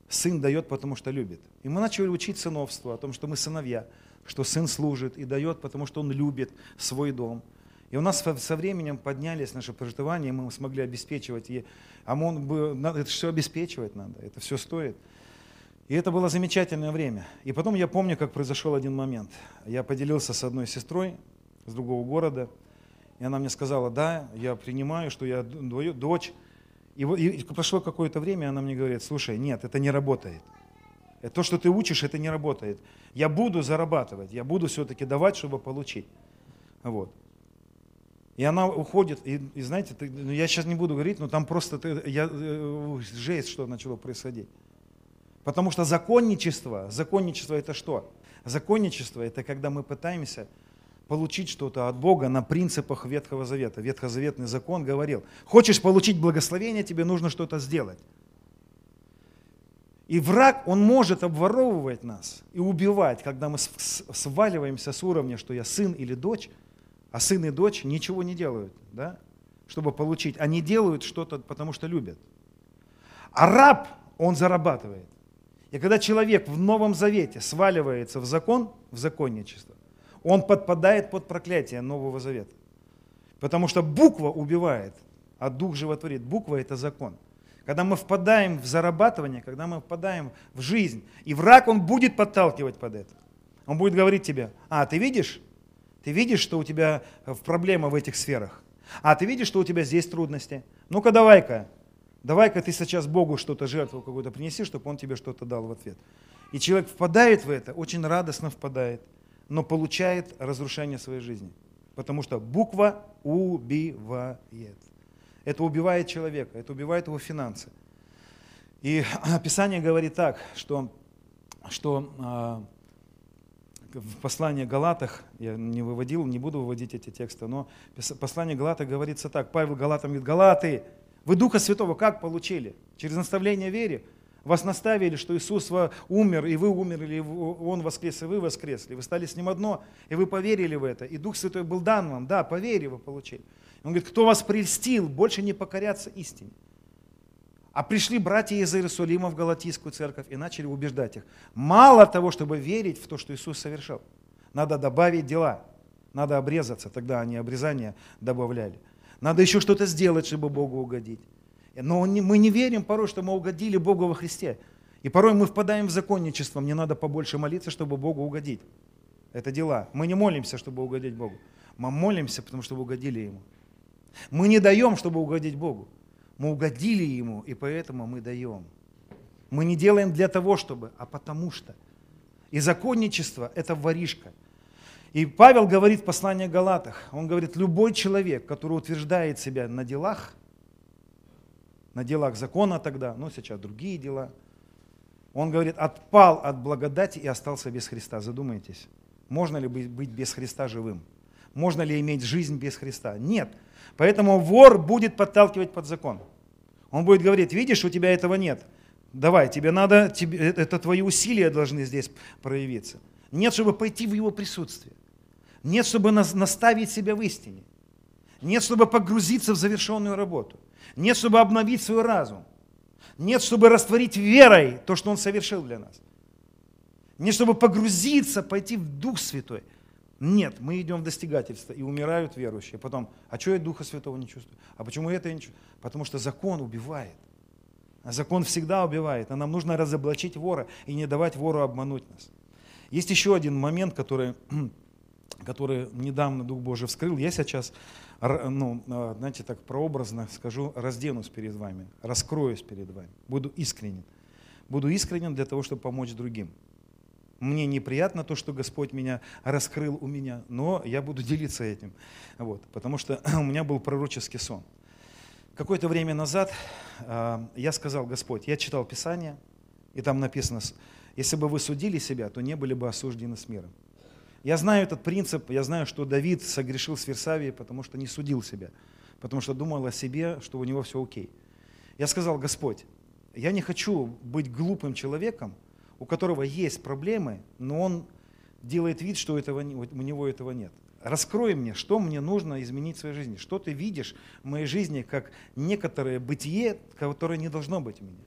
Сын дает, потому что любит. И мы начали учить сыновство, о том, что мы сыновья что сын служит и дает, потому что он любит свой дом. И у нас со временем поднялись наши проживания, мы смогли обеспечивать. И ОМОН, это все обеспечивать надо, это все стоит. И это было замечательное время. И потом я помню, как произошел один момент. Я поделился с одной сестрой с другого города, и она мне сказала, да, я принимаю, что я дочь. И, и прошло какое-то время, и она мне говорит, слушай, нет, это не работает. То, что ты учишь, это не работает. Я буду зарабатывать, я буду все-таки давать, чтобы получить. Вот. И она уходит, и, и знаете, ты, ну, я сейчас не буду говорить, но там просто ты, я, э, жесть, что начало происходить. Потому что законничество, законничество это что? Законничество это когда мы пытаемся получить что-то от Бога на принципах Ветхого Завета. Ветхозаветный закон говорил, хочешь получить благословение, тебе нужно что-то сделать. И враг, он может обворовывать нас и убивать, когда мы сваливаемся с уровня, что я сын или дочь, а сын и дочь ничего не делают, да, чтобы получить. Они делают что-то, потому что любят. А раб, он зарабатывает. И когда человек в Новом Завете сваливается в закон, в законничество, он подпадает под проклятие Нового Завета. Потому что буква убивает, а дух животворит. Буква – это закон. Когда мы впадаем в зарабатывание, когда мы впадаем в жизнь, и враг, он будет подталкивать под это. Он будет говорить тебе, а, ты видишь? Ты видишь, что у тебя проблема в этих сферах? А, ты видишь, что у тебя здесь трудности? Ну-ка давай-ка, давай-ка ты сейчас Богу что-то, жертву какую-то принеси, чтобы Он тебе что-то дал в ответ. И человек впадает в это, очень радостно впадает, но получает разрушение своей жизни. Потому что буква убивает. Это убивает человека, это убивает его финансы. И (clears throat) Писание говорит так, что, что а, в послании Галатах, я не выводил, не буду выводить эти тексты, но в послании Галатах говорится так, Павел Галатам говорит, Галаты, вы Духа Святого как получили? Через наставление вере? Вас наставили, что Иисус умер, и вы умерли, и Он воскрес, и вы воскресли. Вы стали с Ним одно, и вы поверили в это. И Дух Святой был дан вам, да, по вере вы получили. Он говорит, кто вас прельстил, больше не покоряться истине. А пришли братья из Иерусалима в Галатийскую церковь и начали убеждать их. Мало того, чтобы верить в то, что Иисус совершил, надо добавить дела, надо обрезаться. Тогда они обрезание добавляли. Надо еще что-то сделать, чтобы Богу угодить. Но мы не верим порой, что мы угодили Богу во Христе. И порой мы впадаем в законничество. Мне надо побольше молиться, чтобы Богу угодить. Это дела. Мы не молимся, чтобы угодить Богу. Мы молимся, потому что угодили Ему. Мы не даем, чтобы угодить Богу. Мы угодили Ему, и поэтому мы даем. Мы не делаем для того, чтобы, а потому что. И законничество – это воришка. И Павел говорит в послании Галатах, он говорит, любой человек, который утверждает себя на делах, на делах закона тогда, но сейчас другие дела, он говорит, отпал от благодати и остался без Христа. Задумайтесь, можно ли быть без Христа живым? Можно ли иметь жизнь без Христа? Нет. Поэтому вор будет подталкивать под закон. Он будет говорить, видишь, у тебя этого нет. Давай, тебе надо, тебе, э, это твои усилия должны здесь проявиться. Нет, чтобы пойти в его присутствие. Нет, чтобы наставить себя в истине. Нет, чтобы погрузиться в завершенную работу. Нет, чтобы обновить свой разум. Нет, чтобы растворить верой то, что Он совершил для нас. Нет, чтобы погрузиться, пойти в Дух Святой. Нет, мы идем в достигательство, и умирают верующие. Потом, а что я Духа Святого не чувствую? А почему это я не чувствую? Потому что закон убивает. А закон всегда убивает. А нам нужно разоблачить вора и не давать вору обмануть нас. Есть еще один момент, который, (clears throat) который недавно Дух Божий вскрыл. Я сейчас, ну, а, знаете, так прообразно скажу, разденусь перед вами, раскроюсь перед вами, буду искренен. Буду искренен для того, чтобы помочь другим. Мне неприятно то, что Господь меня раскрыл у меня, но я буду делиться этим. Вот, потому что (clears throat) у меня был пророческий сон. Какое-то время назад э, я сказал, Господь, я читал Писание, и там написано, если бы вы судили себя, то не были бы осуждены с миром. Я знаю этот принцип, я знаю, что Давид согрешил с Версавией, потому что не судил себя, потому что думал о себе, что у него все окей. Я сказал, Господь, я не хочу быть глупым человеком, у которого есть проблемы, но он делает вид, что этого, у него этого нет. Раскрой мне, что мне нужно изменить в своей жизни. Что ты видишь в моей жизни, как некоторое бытие, которое не должно быть у меня.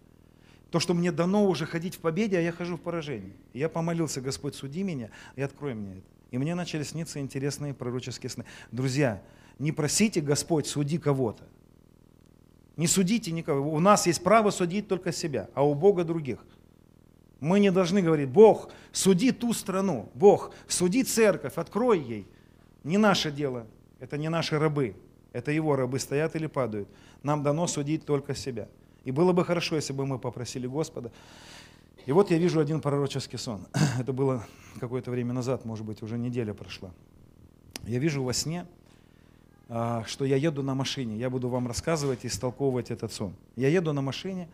То, что мне дано уже ходить в победе, а я хожу в поражении. Я помолился, Господь, суди меня и открой мне это. И мне начали сниться интересные пророческие сны. Друзья, не просите, Господь, суди кого-то. Не судите никого. У нас есть право судить только себя, а у Бога других – мы не должны говорить, Бог, суди ту страну, Бог, суди церковь, открой ей. Не наше дело, это не наши рабы, это его рабы стоят или падают. Нам дано судить только себя. И было бы хорошо, если бы мы попросили Господа. И вот я вижу один пророческий сон. (clears throat) Это было какое-то время назад, может быть, уже неделя прошла. Я вижу во сне, а, что я еду на машине. Я буду вам рассказывать и истолковывать этот сон. Я еду на машине,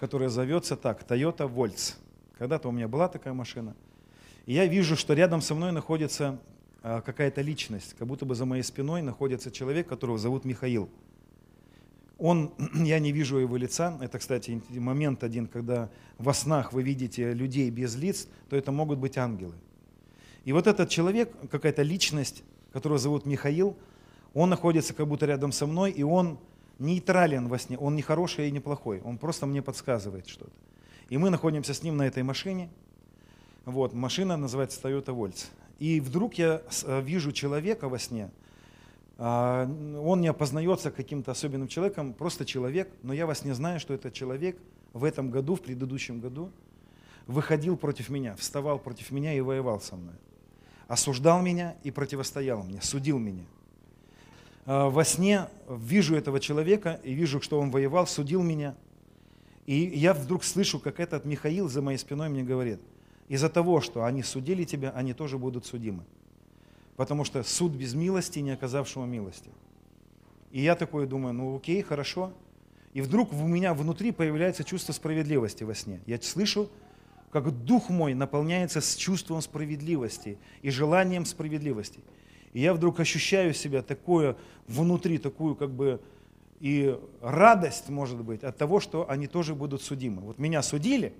которая зовется так, Toyota Volts. Когда-то у меня была такая машина. И я вижу, что рядом со мной находится а, какая-то личность, как будто бы за моей спиной находится человек, которого зовут Михаил. Он, (clears throat) я не вижу его лица, это, кстати, момент один, когда во снах вы видите людей без лиц, то это могут быть ангелы. И вот этот человек, какая-то личность, которого зовут Михаил, он находится как будто рядом со мной, и он нейтрален во сне, он не хороший и не плохой, он просто мне подсказывает что-то. И мы находимся с ним на этой машине. Вот, машина называется Toyota Volts. И вдруг я э, вижу человека во сне, а, он не опознается каким-то особенным человеком, просто человек, но я вас не знаю, что это человек в этом году, в предыдущем году, выходил против меня, вставал против меня и воевал со мной. Осуждал меня и противостоял мне, судил меня. А, во сне вижу этого человека и вижу, что он воевал, судил меня. И я вдруг слышу, как этот Михаил за моей спиной мне говорит, из-за того, что они судили тебя, они тоже будут судимы. Потому что суд без милости, не оказавшего милости. И я такой думаю, ну окей, хорошо. И вдруг у меня внутри появляется чувство справедливости во сне. Я слышу, как дух мой наполняется с чувством справедливости и желанием справедливости. И я вдруг ощущаю себя такое внутри, такую как бы и радость, может быть, от того, что они тоже будут судимы. Вот меня судили,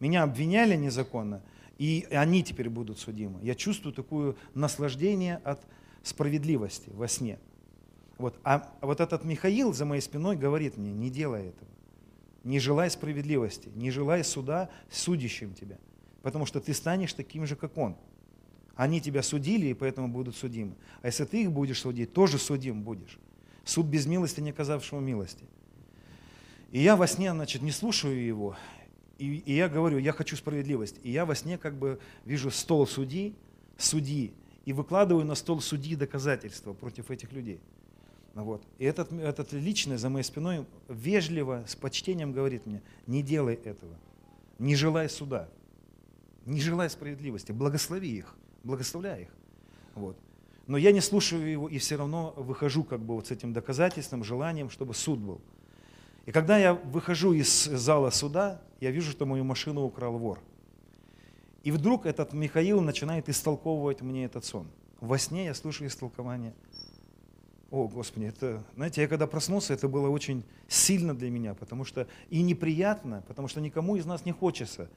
меня обвиняли незаконно, и они теперь будут судимы. Я чувствую такое наслаждение от справедливости во сне. Вот. А вот этот Михаил за моей спиной говорит мне, не делай этого. Не желай справедливости, не желай суда судящим тебя. Потому что ты станешь таким же, как он. Они тебя судили, и поэтому будут судимы. А если ты их будешь судить, тоже судим будешь. Суд без милости, не оказавшего милости. И я во сне, значит, не слушаю его, и, и я говорю, я хочу справедливость. И я во сне как бы вижу стол судьи, судьи, и выкладываю на стол судьи доказательства против этих людей. Вот. И этот, этот личный за моей спиной вежливо, с почтением говорит мне, не делай этого, не желай суда, не желай справедливости, благослови их, благословляй их. Вот. Но я не слушаю его и все равно выхожу как бы вот с этим доказательством, желанием, чтобы суд был. И когда я выхожу из зала суда, я вижу, что мою машину украл вор. И вдруг этот Михаил начинает истолковывать мне этот сон. Во сне я слушаю истолкование. О, Господи, это, знаете, я когда проснулся, это было очень сильно для меня, потому что и неприятно, потому что никому из нас не хочется,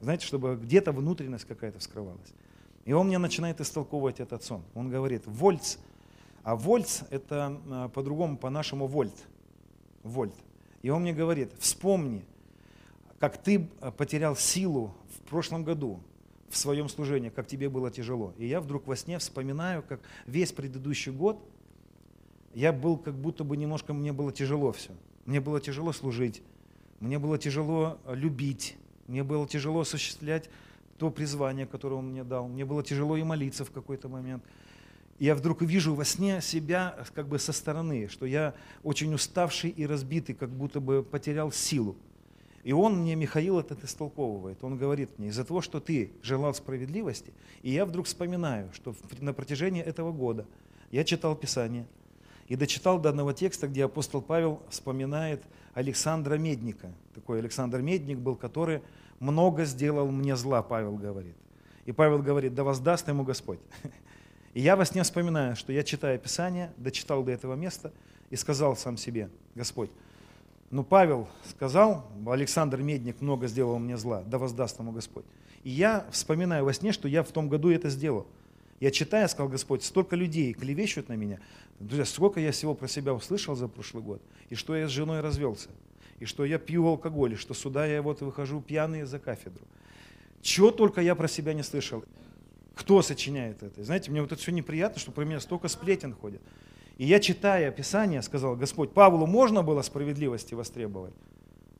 знаете, чтобы где-то внутренность какая-то вскрывалась. И он мне начинает истолковывать этот сон. Он говорит, вольц, а вольц это а, по-другому, по-нашему вольт, вольт. И он мне говорит, вспомни, как ты э, потерял силу в прошлом году в своем служении, как тебе было тяжело. И я вдруг во сне вспоминаю, как весь предыдущий год я был как будто бы немножко, мне было тяжело все. Мне было тяжело служить, мне было тяжело э, любить, мне было тяжело осуществлять то призвание, которое он мне дал. Мне было тяжело и молиться в какой-то момент я вдруг вижу во сне себя как бы со стороны, что я очень уставший и разбитый, как будто бы потерял силу. И он мне, Михаил, этот истолковывает. Он говорит мне, из-за того, что ты желал справедливости, и я вдруг вспоминаю, что на протяжении этого года я читал Писание и дочитал до одного текста, где апостол Павел вспоминает Александра Медника. Такой Александр Медник был, который много сделал мне зла, Павел говорит. И Павел говорит, да воздаст ему Господь. (laughs) И я во сне вспоминаю, что я читаю Писание, дочитал до этого места и сказал сам себе, Господь, ну Павел сказал, Александр Медник много сделал мне зла, да воздаст ему Господь. И я вспоминаю во сне, что я в том году это сделал. Я читая, сказал Господь, столько людей клевещут на меня. Друзья, сколько я всего про себя услышал за прошлый год, и что я с женой развелся, и что я пью алкоголь, и что сюда я вот выхожу пьяный за кафедру. Чего только я про себя не слышал. Кто сочиняет это? Знаете, мне вот это все неприятно, что про меня столько сплетен ходят. И я, читая Писание, сказал, Господь, Павлу можно было справедливости востребовать?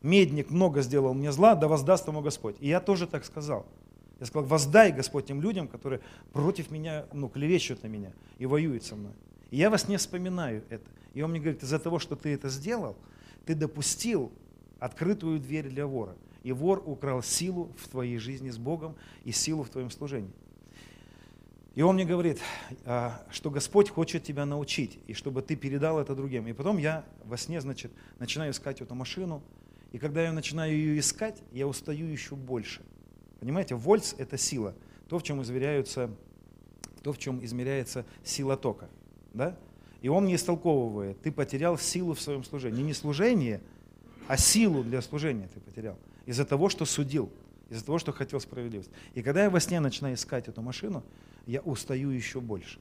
Медник много сделал мне зла, да воздаст ему Господь. И я тоже так сказал. Я сказал, воздай, Господь, тем людям, которые против меня, ну, клевещут на меня и воюют со мной. И я вас не вспоминаю это. И он мне говорит, из-за того, что ты это сделал, ты допустил открытую дверь для вора. И вор украл силу в твоей жизни с Богом и силу в твоем служении. И он мне говорит, а, что Господь хочет тебя научить, и чтобы ты передал это другим. И потом я во сне, значит, начинаю искать эту машину, и когда я начинаю ее искать, я устаю еще больше. Понимаете, вольц – это сила, то, в чем измеряются, то, в чем измеряется сила тока. Да? И он мне истолковывает, ты потерял силу в своем служении. Не служение, а силу для служения ты потерял. Из-за того, что судил, из-за того, что хотел справедливость. И когда я во сне начинаю искать эту машину, я устаю еще больше.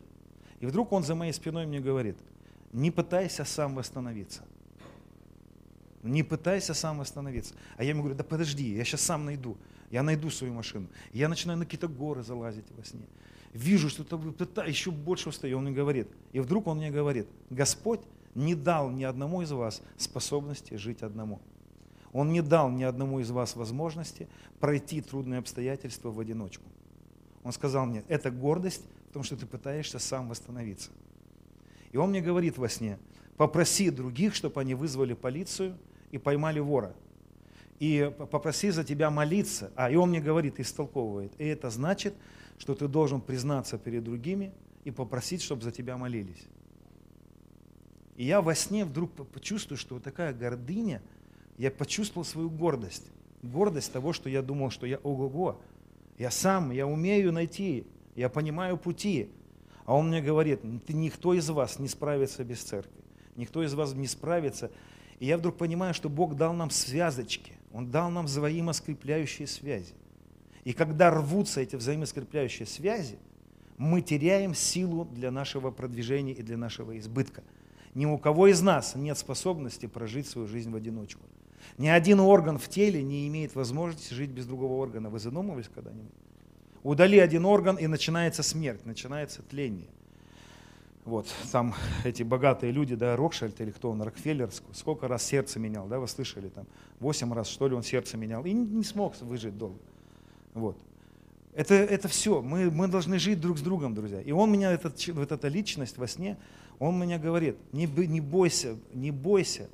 И вдруг он за моей спиной мне говорит, не пытайся сам восстановиться. Не пытайся сам остановиться. А я ему говорю, да подожди, я сейчас сам найду. Я найду свою машину. Я начинаю на какие-то горы залазить во сне. Вижу, что то еще больше устаю. Он мне говорит. И вдруг он мне говорит, Господь не дал ни одному из вас способности жить одному. Он не дал ни одному из вас возможности пройти трудные обстоятельства в одиночку. Он сказал мне, это гордость в том, что ты пытаешься сам восстановиться. И он мне говорит во сне, попроси других, чтобы они вызвали полицию и поймали вора. И попроси за тебя молиться. А, и он мне говорит, истолковывает. И это значит, что ты должен признаться перед другими и попросить, чтобы за тебя молились. И я во сне вдруг почувствую, что вот такая гордыня, я почувствовал свою гордость. Гордость того, что я думал, что я ого-го. Я сам, я умею найти, я понимаю пути. А он мне говорит, никто из вас не справится без церкви. Никто из вас не справится. И я вдруг понимаю, что Бог дал нам связочки. Он дал нам взаимоскрепляющие связи. И когда рвутся эти взаимоскрепляющие связи, мы теряем силу для нашего продвижения и для нашего избытка. Ни у кого из нас нет способности прожить свою жизнь в одиночку. Ни один орган в теле не имеет возможности жить без другого органа. Вы задумывались когда-нибудь? Удали один орган, и начинается смерть, начинается тление. Вот, там эти богатые люди, да, Рокшельд или кто он, Рокфеллер, сколько раз сердце менял, да, вы слышали, там, восемь раз, что ли, он сердце менял, и не смог выжить долго. Вот. Это, это все, мы, мы должны жить друг с другом, друзья. И он меня, этот, вот эта личность во сне, он мне говорит, не, не бойся, не бойся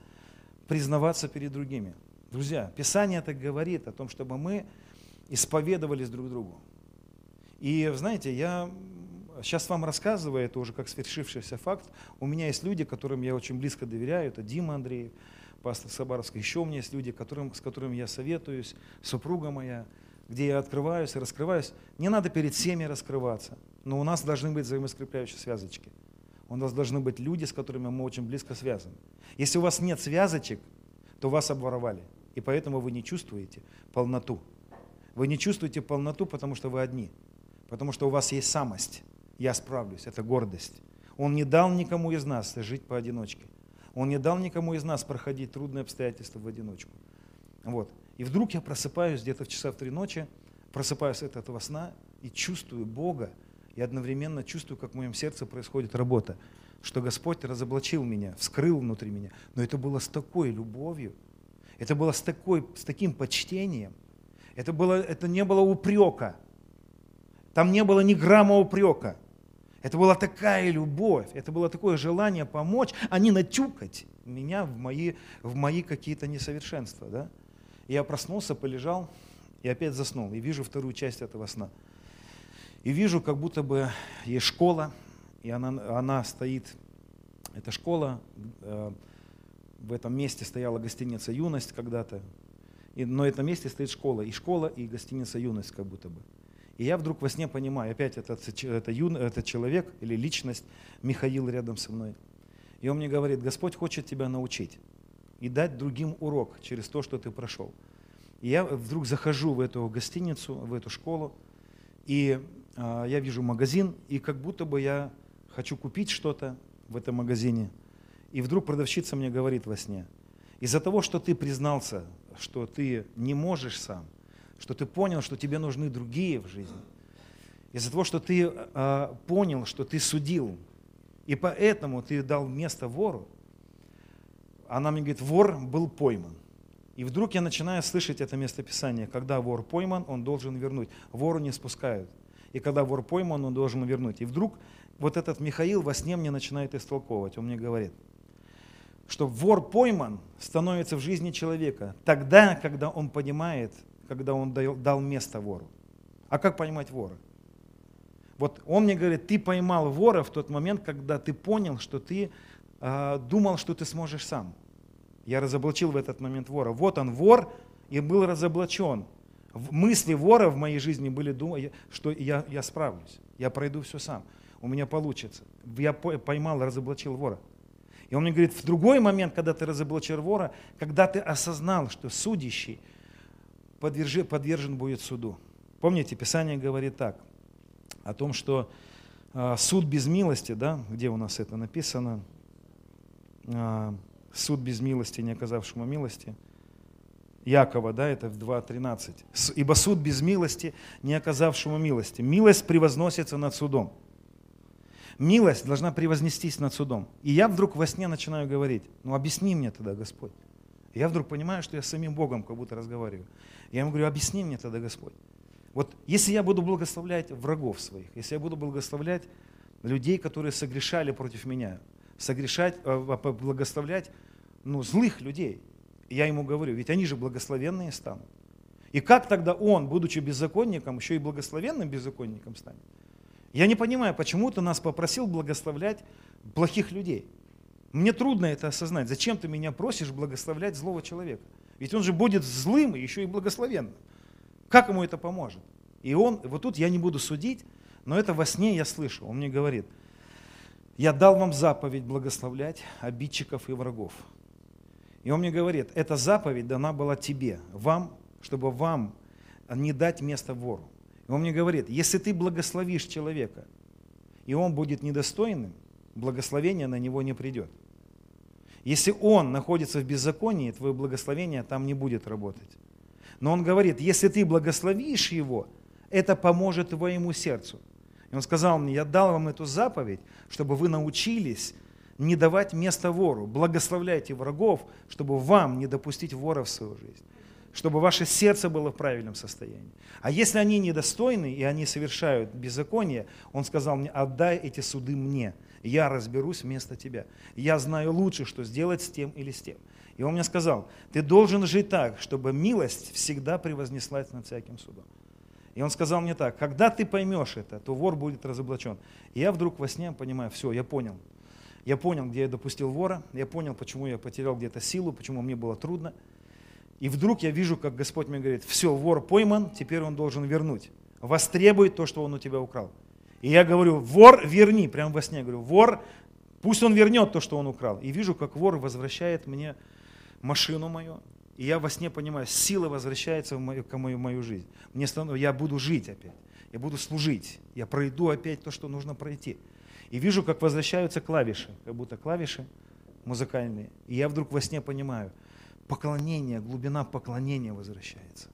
признаваться перед другими. Друзья, Писание так говорит о том, чтобы мы исповедовались друг другу. И знаете, я сейчас вам рассказываю, это уже как свершившийся факт. У меня есть люди, которым я очень близко доверяю. Это Дима Андреев, пастор Сабаровский. Еще у меня есть люди, которым, с которыми я советуюсь, супруга моя, где я открываюсь и раскрываюсь. Не надо перед всеми раскрываться, но у нас должны быть взаимоскрепляющие связочки. У нас должны быть люди, с которыми мы очень близко связаны. Если у вас нет связочек, то вас обворовали. И поэтому вы не чувствуете полноту. Вы не чувствуете полноту, потому что вы одни. Потому что у вас есть самость. Я справлюсь. Это гордость. Он не дал никому из нас жить поодиночке. Он не дал никому из нас проходить трудные обстоятельства в одиночку. Вот. И вдруг я просыпаюсь где-то в часа в три ночи, просыпаюсь от этого сна и чувствую Бога, и одновременно чувствую, как в моем сердце происходит работа, что Господь разоблачил меня, вскрыл внутри меня. Но это было с такой любовью, это было с, такой, с таким почтением, это, было, это не было упрека, там не было ни грамма упрека. Это была такая любовь, это было такое желание помочь, а не натюкать меня в мои, в мои какие-то несовершенства. Да? Я проснулся, полежал и опять заснул. И вижу вторую часть этого сна. И вижу, как будто бы есть школа, и она, она стоит, эта школа, э, в этом месте стояла гостиница «Юность» когда-то, и, но в этом месте стоит школа, и школа, и гостиница «Юность» как будто бы. И я вдруг во сне понимаю, опять этот, это, юн, это человек или личность, Михаил рядом со мной. И он мне говорит, Господь хочет тебя научить и дать другим урок через то, что ты прошел. И я вдруг захожу в эту гостиницу, в эту школу, и э, я вижу магазин, и как будто бы я хочу купить что-то в этом магазине. И вдруг продавщица мне говорит во сне, из-за того, что ты признался, что ты не можешь сам – что ты понял, что тебе нужны другие в жизни. Из-за того, что ты э, понял, что ты судил, и поэтому ты дал место вору, она мне говорит, вор был пойман. И вдруг я начинаю слышать это местописание, когда вор пойман, он должен вернуть. Вору не спускают. И когда вор пойман, он должен вернуть. И вдруг вот этот Михаил во сне мне начинает истолковывать. Он мне говорит, что вор пойман становится в жизни человека тогда, когда он понимает, когда он дал место вору. А как понимать вора? Вот он мне говорит, ты поймал вора в тот момент, когда ты понял, что ты э, думал, что ты сможешь сам. Я разоблачил в этот момент вора. Вот он вор и был разоблачен. Мысли вора в моей жизни были, что я, я справлюсь, я пройду все сам, у меня получится. Я поймал, разоблачил вора. И он мне говорит, в другой момент, когда ты разоблачил вора, когда ты осознал, что судящий – подвержи, подвержен будет суду. Помните, Писание говорит так, о том, что э, суд без милости, да, где у нас это написано, э, суд без милости, не оказавшему милости. Якова, да, это в 2.13. «Ибо суд без милости, не оказавшему милости. Милость превозносится над судом». Милость должна превознестись над судом. И я вдруг во сне начинаю говорить, ну объясни мне тогда, Господь. Я вдруг понимаю, что я с самим Богом как будто разговариваю. Я ему говорю, объясни мне тогда, Господь. Вот если я буду благословлять врагов своих, если я буду благословлять людей, которые согрешали против меня, согрешать, э, благословлять ну, злых людей, я ему говорю, ведь они же благословенные станут. И как тогда он, будучи беззаконником, еще и благословенным беззаконником станет? Я не понимаю, почему ты нас попросил благословлять плохих людей. Мне трудно это осознать. Зачем ты меня просишь благословлять злого человека? Ведь он же будет злым и еще и благословенным. Как ему это поможет? И он, вот тут я не буду судить, но это во сне я слышу. Он мне говорит, я дал вам заповедь благословлять обидчиков и врагов. И он мне говорит, эта заповедь дана была тебе, вам, чтобы вам не дать место вору. И он мне говорит, если ты благословишь человека, и он будет недостойным, благословение на него не придет. Если он находится в беззаконии, твое благословение там не будет работать. Но он говорит, если ты благословишь его, это поможет твоему сердцу. И он сказал мне, я дал вам эту заповедь, чтобы вы научились не давать место вору. Благословляйте врагов, чтобы вам не допустить вора в свою жизнь. Чтобы ваше сердце было в правильном состоянии. А если они недостойны и они совершают беззаконие, он сказал мне, отдай эти суды мне. Я разберусь вместо тебя. Я знаю лучше, что сделать с тем или с тем. И он мне сказал, ты должен жить так, чтобы милость всегда превознеслась над всяким судом. И он сказал мне так, когда ты поймешь это, то вор будет разоблачен. И я вдруг во сне понимаю, все, я понял. Я понял, где я допустил вора, я понял, почему я потерял где-то силу, почему мне было трудно. И вдруг я вижу, как Господь мне говорит, все, вор пойман, теперь он должен вернуть. Востребует то, что он у тебя украл. И я говорю, вор, верни, прямо во сне говорю, вор, пусть он вернет то, что он украл. И вижу, как вор возвращает мне машину мою. И я во сне понимаю, сила возвращается в мою, в мою, в мою жизнь. Мне становится, я буду жить опять, я буду служить, я пройду опять то, что нужно пройти. И вижу, как возвращаются клавиши, как будто клавиши музыкальные. И я вдруг во сне понимаю, поклонение, глубина поклонения возвращается.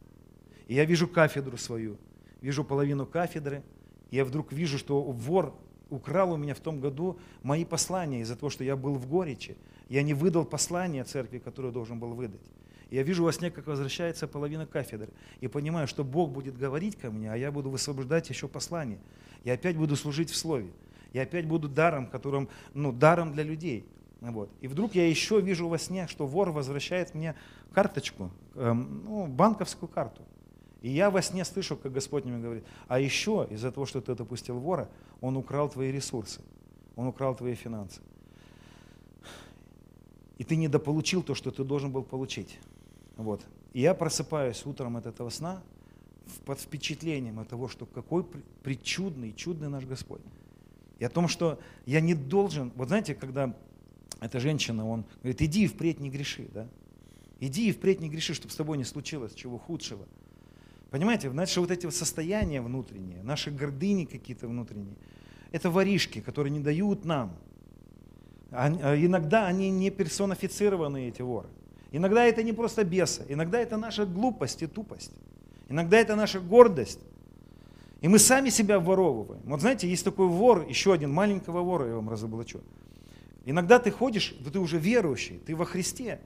И я вижу кафедру свою, вижу половину кафедры, и я вдруг вижу, что вор украл у меня в том году мои послания из-за того, что я был в горечи. Я не выдал послание церкви, которое должен был выдать. Я вижу во сне, как возвращается половина кафедры. И понимаю, что Бог будет говорить ко мне, а я буду высвобождать еще послание. Я опять буду служить в Слове я опять буду даром, которым, ну, даром для людей. Вот. И вдруг я еще вижу во сне, что вор возвращает мне карточку, эм, ну, банковскую карту. И я во сне слышу, как Господь мне говорит, а еще из-за того, что ты допустил вора, он украл твои ресурсы, он украл твои финансы. И ты недополучил то, что ты должен был получить. Вот. И я просыпаюсь утром от этого сна под впечатлением от того, что какой причудный, чудный наш Господь. И о том, что я не должен, вот знаете, когда эта женщина, он говорит, иди и впредь не греши, да? Иди и впредь не греши, чтобы с тобой не случилось чего худшего. Понимаете, наши вот эти состояния внутренние, наши гордыни какие-то внутренние, это воришки, которые не дают нам. А иногда они не персонифицированы, эти воры. Иногда это не просто бесы, иногда это наша глупость и тупость. Иногда это наша гордость. И мы сами себя воровываем. Вот знаете, есть такой вор, еще один маленького вора, я вам разоблачу. Иногда ты ходишь, ты уже верующий, ты во Христе,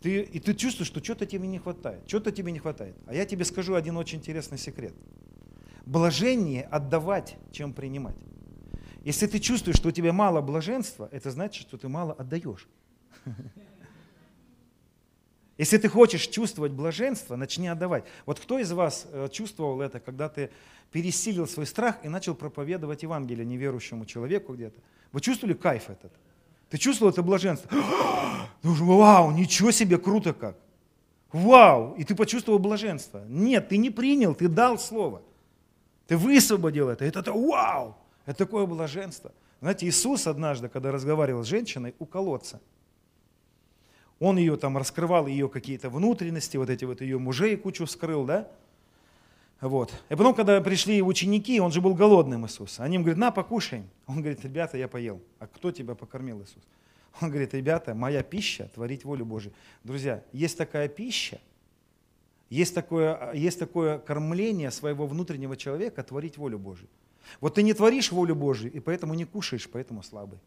ты, и ты чувствуешь, что что-то тебе не хватает, что-то тебе не хватает. А я тебе скажу один очень интересный секрет. Блажение отдавать, чем принимать. Если ты чувствуешь, что у тебя мало блаженства, это значит, что ты мало отдаешь. (laughs) Если ты хочешь чувствовать блаженство, начни отдавать. Вот кто из вас э, чувствовал это, когда ты пересилил свой страх и начал проповедовать Евангелие неверующему человеку где-то? Вы чувствовали кайф этот? Ты чувствовал это блаженство? (gasps) Вау, ничего себе, круто как. Вау, и ты почувствовал блаженство. Нет, ты не принял, ты дал слово. Ты высвободил это. Это, это вау, это такое блаженство. Знаете, Иисус однажды, когда разговаривал с женщиной у колодца, он ее там раскрывал, ее какие-то внутренности, вот эти вот ее мужей кучу вскрыл, да? Вот. И потом, когда пришли ученики, он же был голодным, Иисус. Они ему говорят, на, покушай. Он говорит, ребята, я поел. А кто тебя покормил, Иисус? Он говорит, ребята, моя пища – творить волю Божию. Друзья, есть такая пища, есть такое, есть такое кормление своего внутреннего человека – творить волю Божию. Вот ты не творишь волю Божию, и поэтому не кушаешь, поэтому слабый.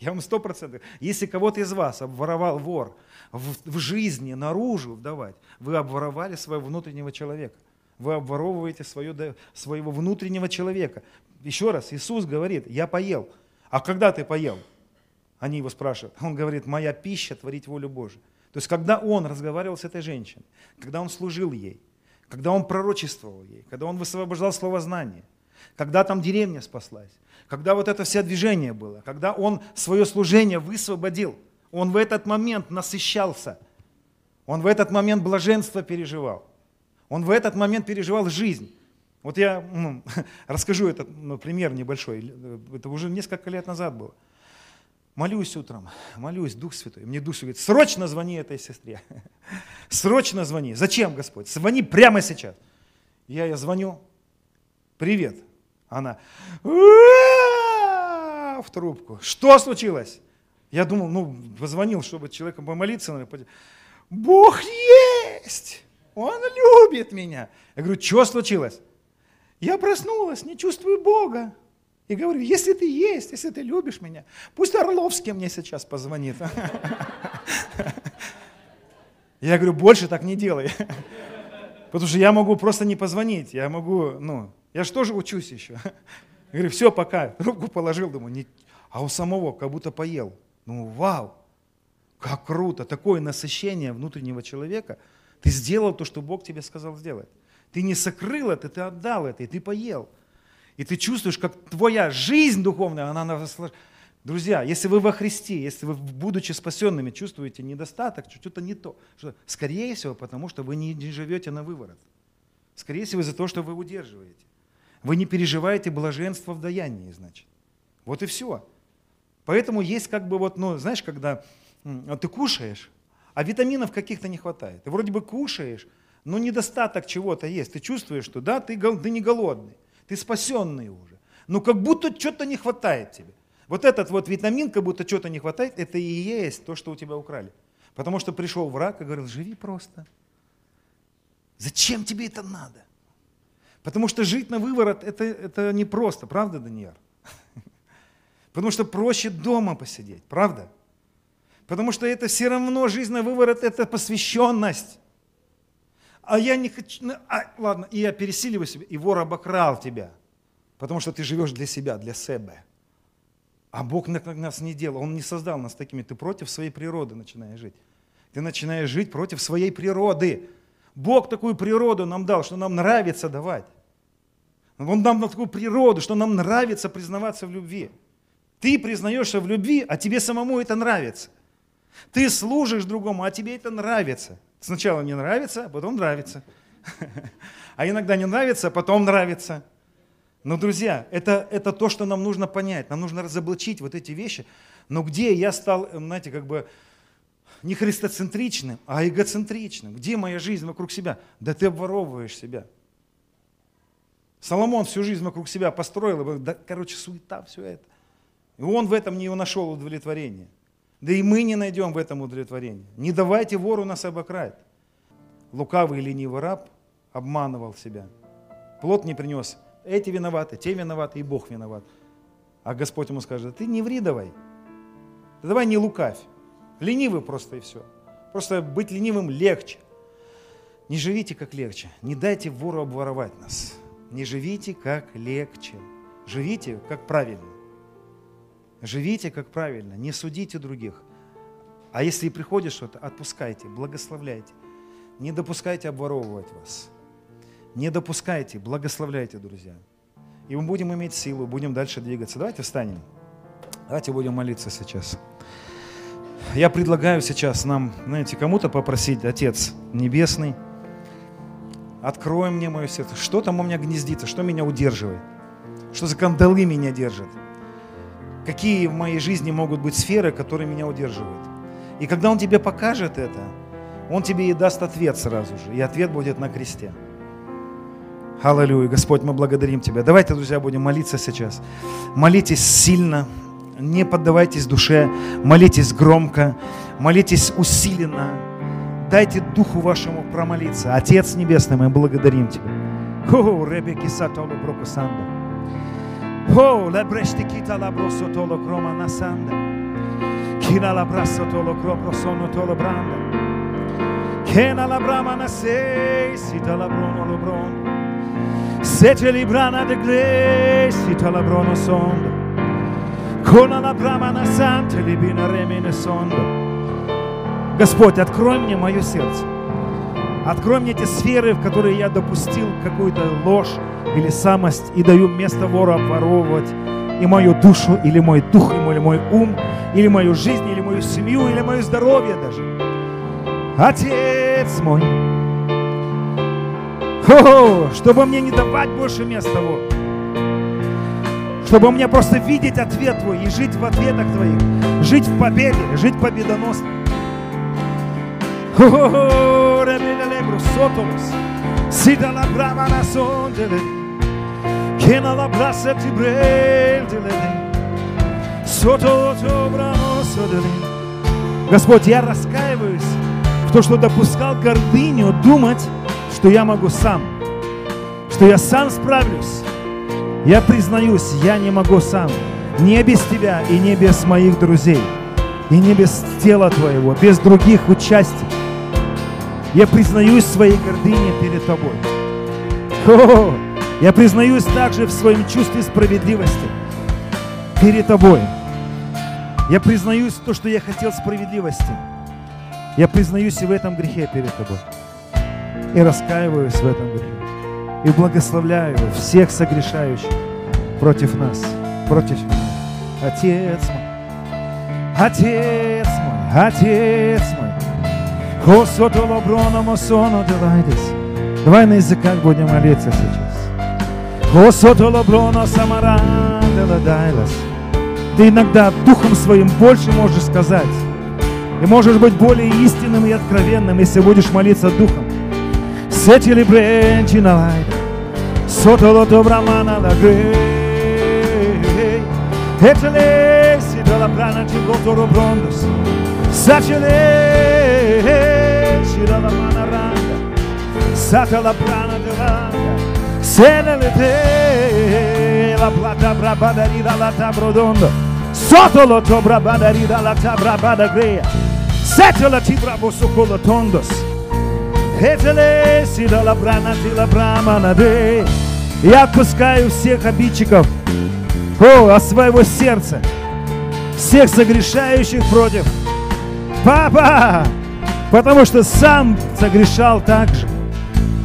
Я вам сто процентов. Если кого-то из вас обворовал вор в, в жизни, наружу вдавать, вы обворовали своего внутреннего человека. Вы обворовываете свое, своего внутреннего человека. Еще раз, Иисус говорит, я поел. А когда ты поел? Они его спрашивают. Он говорит, моя пища творить волю Божию. То есть, когда он разговаривал с этой женщиной, когда он служил ей, когда он пророчествовал ей, когда он высвобождал слово знания, когда там деревня спаслась, когда вот это все движение было, когда он свое служение высвободил, он в этот момент насыщался, он в этот момент блаженство переживал, он в этот момент переживал жизнь. Вот я ну, (laughs) расскажу этот ну, пример небольшой, это уже несколько лет назад было. Молюсь утром, молюсь, Дух Святой. Мне Дух говорит, срочно звони этой сестре. (laughs) Срочно звони. Зачем, Господь? Звони прямо сейчас. Я ей звоню. Привет. Она в трубку. Что случилось? Я думал, ну, позвонил, чтобы человеком помолиться. Бог есть! Он любит меня. Я говорю, что случилось? Я проснулась, не чувствую Бога. И говорю, если ты есть, если ты любишь меня, пусть Орловский мне сейчас позвонит. (laughs) Я говорю, больше так не делай. (laughs) Потому что я могу просто не позвонить. Я могу, ну, я же тоже учусь еще. (laughs) Говорю, все, пока. Трубку положил, думаю, не... а у самого как будто поел. Ну, вау, как круто, такое насыщение внутреннего человека. Ты сделал то, что Бог тебе сказал сделать. Ты не сокрыл это, ты отдал это, и ты поел. И ты чувствуешь, как твоя жизнь духовная, она наслаждается. Друзья, если вы во Христе, если вы, будучи спасенными, чувствуете недостаток, что-то не то, что, скорее всего, потому что вы не, не живете на выворот. Скорее всего, из-за того, что вы удерживаете. Вы не переживаете блаженство в даянии, значит. Вот и все. Поэтому есть как бы вот, ну, знаешь, когда ты кушаешь, а витаминов каких-то не хватает. Ты вроде бы кушаешь, но недостаток чего-то есть. Ты чувствуешь, что да, ты, ты не голодный, ты спасенный уже. Но как будто что-то не хватает тебе. Вот этот вот витамин, как будто что-то не хватает, это и есть то, что у тебя украли. Потому что пришел враг и говорил, живи просто. Зачем тебе это надо? Потому что жить на выворот это, это не просто, правда, Даниэль? (laughs) Потому что проще дома посидеть, правда? Потому что это все равно жизнь на выворот, это посвященность. А я не хочу, ну, а, ладно, и я пересиливаю себя, и вор обокрал тебя. Потому что ты живешь для себя, для себя. А Бог нас не делал, Он не создал нас такими. Ты против своей природы начинаешь жить. Ты начинаешь жить против своей природы. Бог такую природу нам дал, что нам нравится давать. Он нам дал такую природу, что нам нравится признаваться в любви. Ты признаешься в любви, а тебе самому это нравится. Ты служишь другому, а тебе это нравится. Сначала не нравится, а потом нравится. (laughs) А иногда не нравится, а потом нравится. Но, друзья, это, это то, что нам нужно понять. Нам нужно разоблачить вот эти вещи. Но где я стал, знаете, как бы не христоцентричным, а эгоцентричным? Где моя жизнь вокруг себя? Да ты обворовываешь себя. Соломон всю жизнь вокруг себя построил, да, короче, суета, все это. И он в этом не нашел удовлетворения. Да и мы не найдем в этом удовлетворения. Не давайте вору нас обокрасть. Лукавый и ленивый раб обманывал себя. Плод не принес. Эти виноваты, те виноваты, и Бог виноват. А Господь ему скажет, ты не ври давай. Давай не лукавь. Ленивый просто и все. Просто быть ленивым легче. Не живите как легче. Не дайте вору обворовать нас. Не живите как легче. Живите как правильно. Живите как правильно. Не судите других. А если и приходит что-то, отпускайте, благословляйте. Не допускайте обворовывать вас. Не допускайте, благословляйте, друзья. И мы будем иметь силу, будем дальше двигаться. Давайте встанем. Давайте будем молиться сейчас. Я предлагаю сейчас нам, знаете, кому-то попросить, Отец Небесный, открой мне мое сердце. Что там у меня гнездится, что меня удерживает? Что за кандалы меня держат? Какие в моей жизни могут быть сферы, которые меня удерживают? И когда Он тебе покажет это, Он тебе и даст ответ сразу же. И ответ будет на кресте. Аллилуйя. Господь, мы благодарим Тебя. Давайте, друзья, будем молиться сейчас. Молитесь сильно, не поддавайтесь душе, молитесь громко, молитесь усиленно. Дайте Духу вашему промолиться. Отец Небесный, мы благодарим Тебя. О, Ребеки Сатолу Лабросо Толо Крома Насанда. Кина Лабрасо Толо Кропросоно Толо Бранда. Кена Лабрама Насей, Сита Лаброно Лоброndo. Sete librana de glesi talabrono sondo. Brama на санте либина ремene сондо. Господь, открой мне мое сердце. Открой мне те сферы, в которые я допустил какую-то ложь или самость и даю место вору обворовывать и мою душу, или мой дух, или мой ум, или мою жизнь, или мою семью, или мое здоровье даже. Отец мой, о, чтобы мне не давать больше места вот. Чтобы мне просто видеть ответ Твой и жить в ответах Твоих. Жить в победе, жить победоносно. То. Господь, я раскаиваюсь в том, что допускал гордыню думать, что я могу сам, что я сам справлюсь. Я признаюсь, я не могу сам. Не без тебя и не без моих друзей. И не без тела твоего, без других участий. Я признаюсь своей гордыне перед тобой. О, я признаюсь также в своем чувстве справедливости перед тобой. Я признаюсь в то, что я хотел справедливости. Я признаюсь и в этом грехе перед тобой и раскаиваюсь в этом грехе. И благословляю всех согрешающих против нас, против меня. Отец мой, Отец мой, Отец мой. Хосотоло брономо соно делайдес. Давай на языках будем молиться сейчас. Хосотоло броно самаран деладайлас. Ты иногда духом своим больше можешь сказать. И можешь быть более истинным и откровенным, если будешь молиться духом. Na laida sotto la tua bramana la grei e da lessi dalla plana di contoro brondos da la mana randa. Sata la plana de randa. Senele te la plata brabada di dalla tabro dondo. Sotto la tua brabada di dalla tabra bada greia sete la tibra bosso con la tondos я отпускаю всех обидчиков о, от своего сердца, всех согрешающих против. Папа! Потому что сам согрешал так же.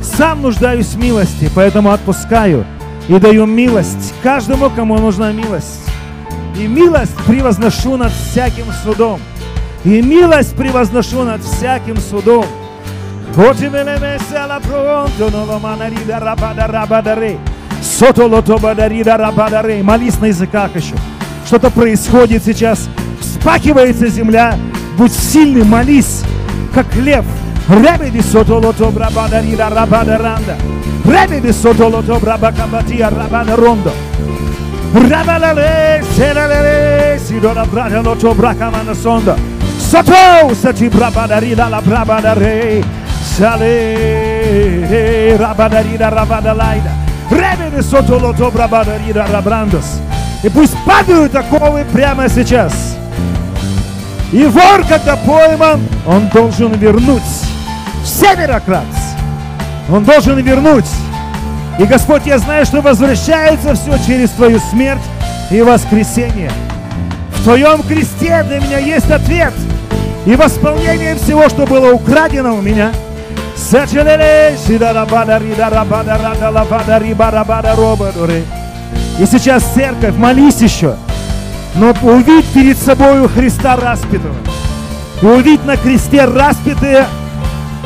Сам нуждаюсь в милости, поэтому отпускаю и даю милость каждому, кому нужна милость. И милость превозношу над всяким судом. И милость превозношу над всяким судом. Oggi me ne messe alla pronto, lo manarida рабада рабадаре. Сото лотобадарида рабадаре. Молись на языках еще. Что-то происходит сейчас. Вспахивается земля. Будь сильный, молись, как лев. Ребеди сото лото брабадарида рабадаранда. Ребеди сото лото брабакабатия рабада рондо. Rabalale, seralele, si do la brada loto bracamana sonda. Soto, sati brabadarida la brabadare. Sale, rabadarida, rabadалайда. Ремени сотолото брабадарида, рабрандос. И пусть падают оковы прямо сейчас. И вор, когда пойман, он должен вернуть. Семерократ. Он должен вернуть. И Господь, я знаю, что возвращается все через Твою смерть и воскресение. В Твоем кресте для меня есть ответ и восполнение всего, что было украдено у меня – и сейчас церковь, молись еще, но увидь перед собой Христа распятого. И увидь на кресте распятые,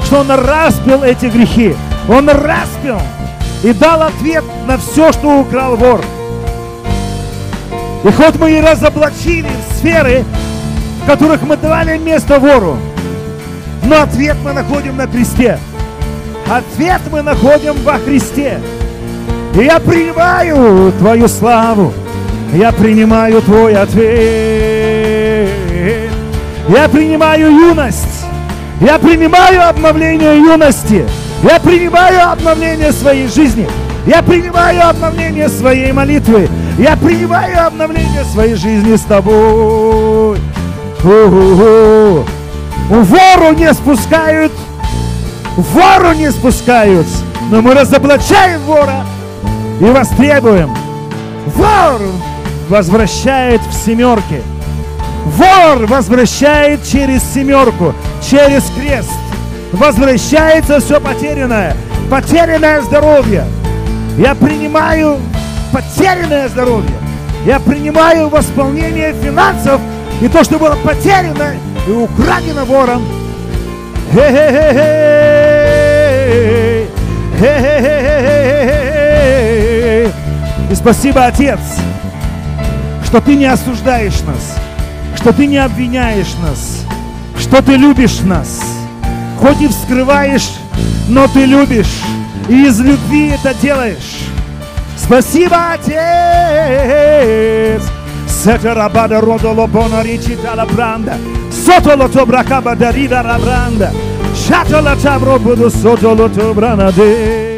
что Он распил эти грехи. Он распил и дал ответ на все, что украл вор. И хоть мы и разоблачили сферы, в которых мы давали место вору, но ответ мы находим на кресте. Ответ мы находим во Христе. И я принимаю Твою славу. Я принимаю Твой ответ. Я принимаю юность. Я принимаю обновление юности. Я принимаю обновление своей жизни. Я принимаю обновление своей молитвы. Я принимаю обновление своей жизни с тобой. У-у-у. Вору не спускают, вору не спускают, но мы разоблачаем вора и востребуем. Вор возвращает в семерке. Вор возвращает через семерку, через крест. Возвращается все потерянное, потерянное здоровье. Я принимаю потерянное здоровье. Я принимаю восполнение финансов и то, что было потеряно и украдено вором. И спасибо, Отец, что Ты не осуждаешь нас, что Ты не обвиняешь нас, что Ты любишь нас. Хоть и вскрываешь, но Ты любишь. И из любви это делаешь. Спасибо, Отец! Сетерабада родоло бонаричи талабранда. Sotolo tobra kaba darida rabranda. Shatola tabro budu sotolo tobrana de.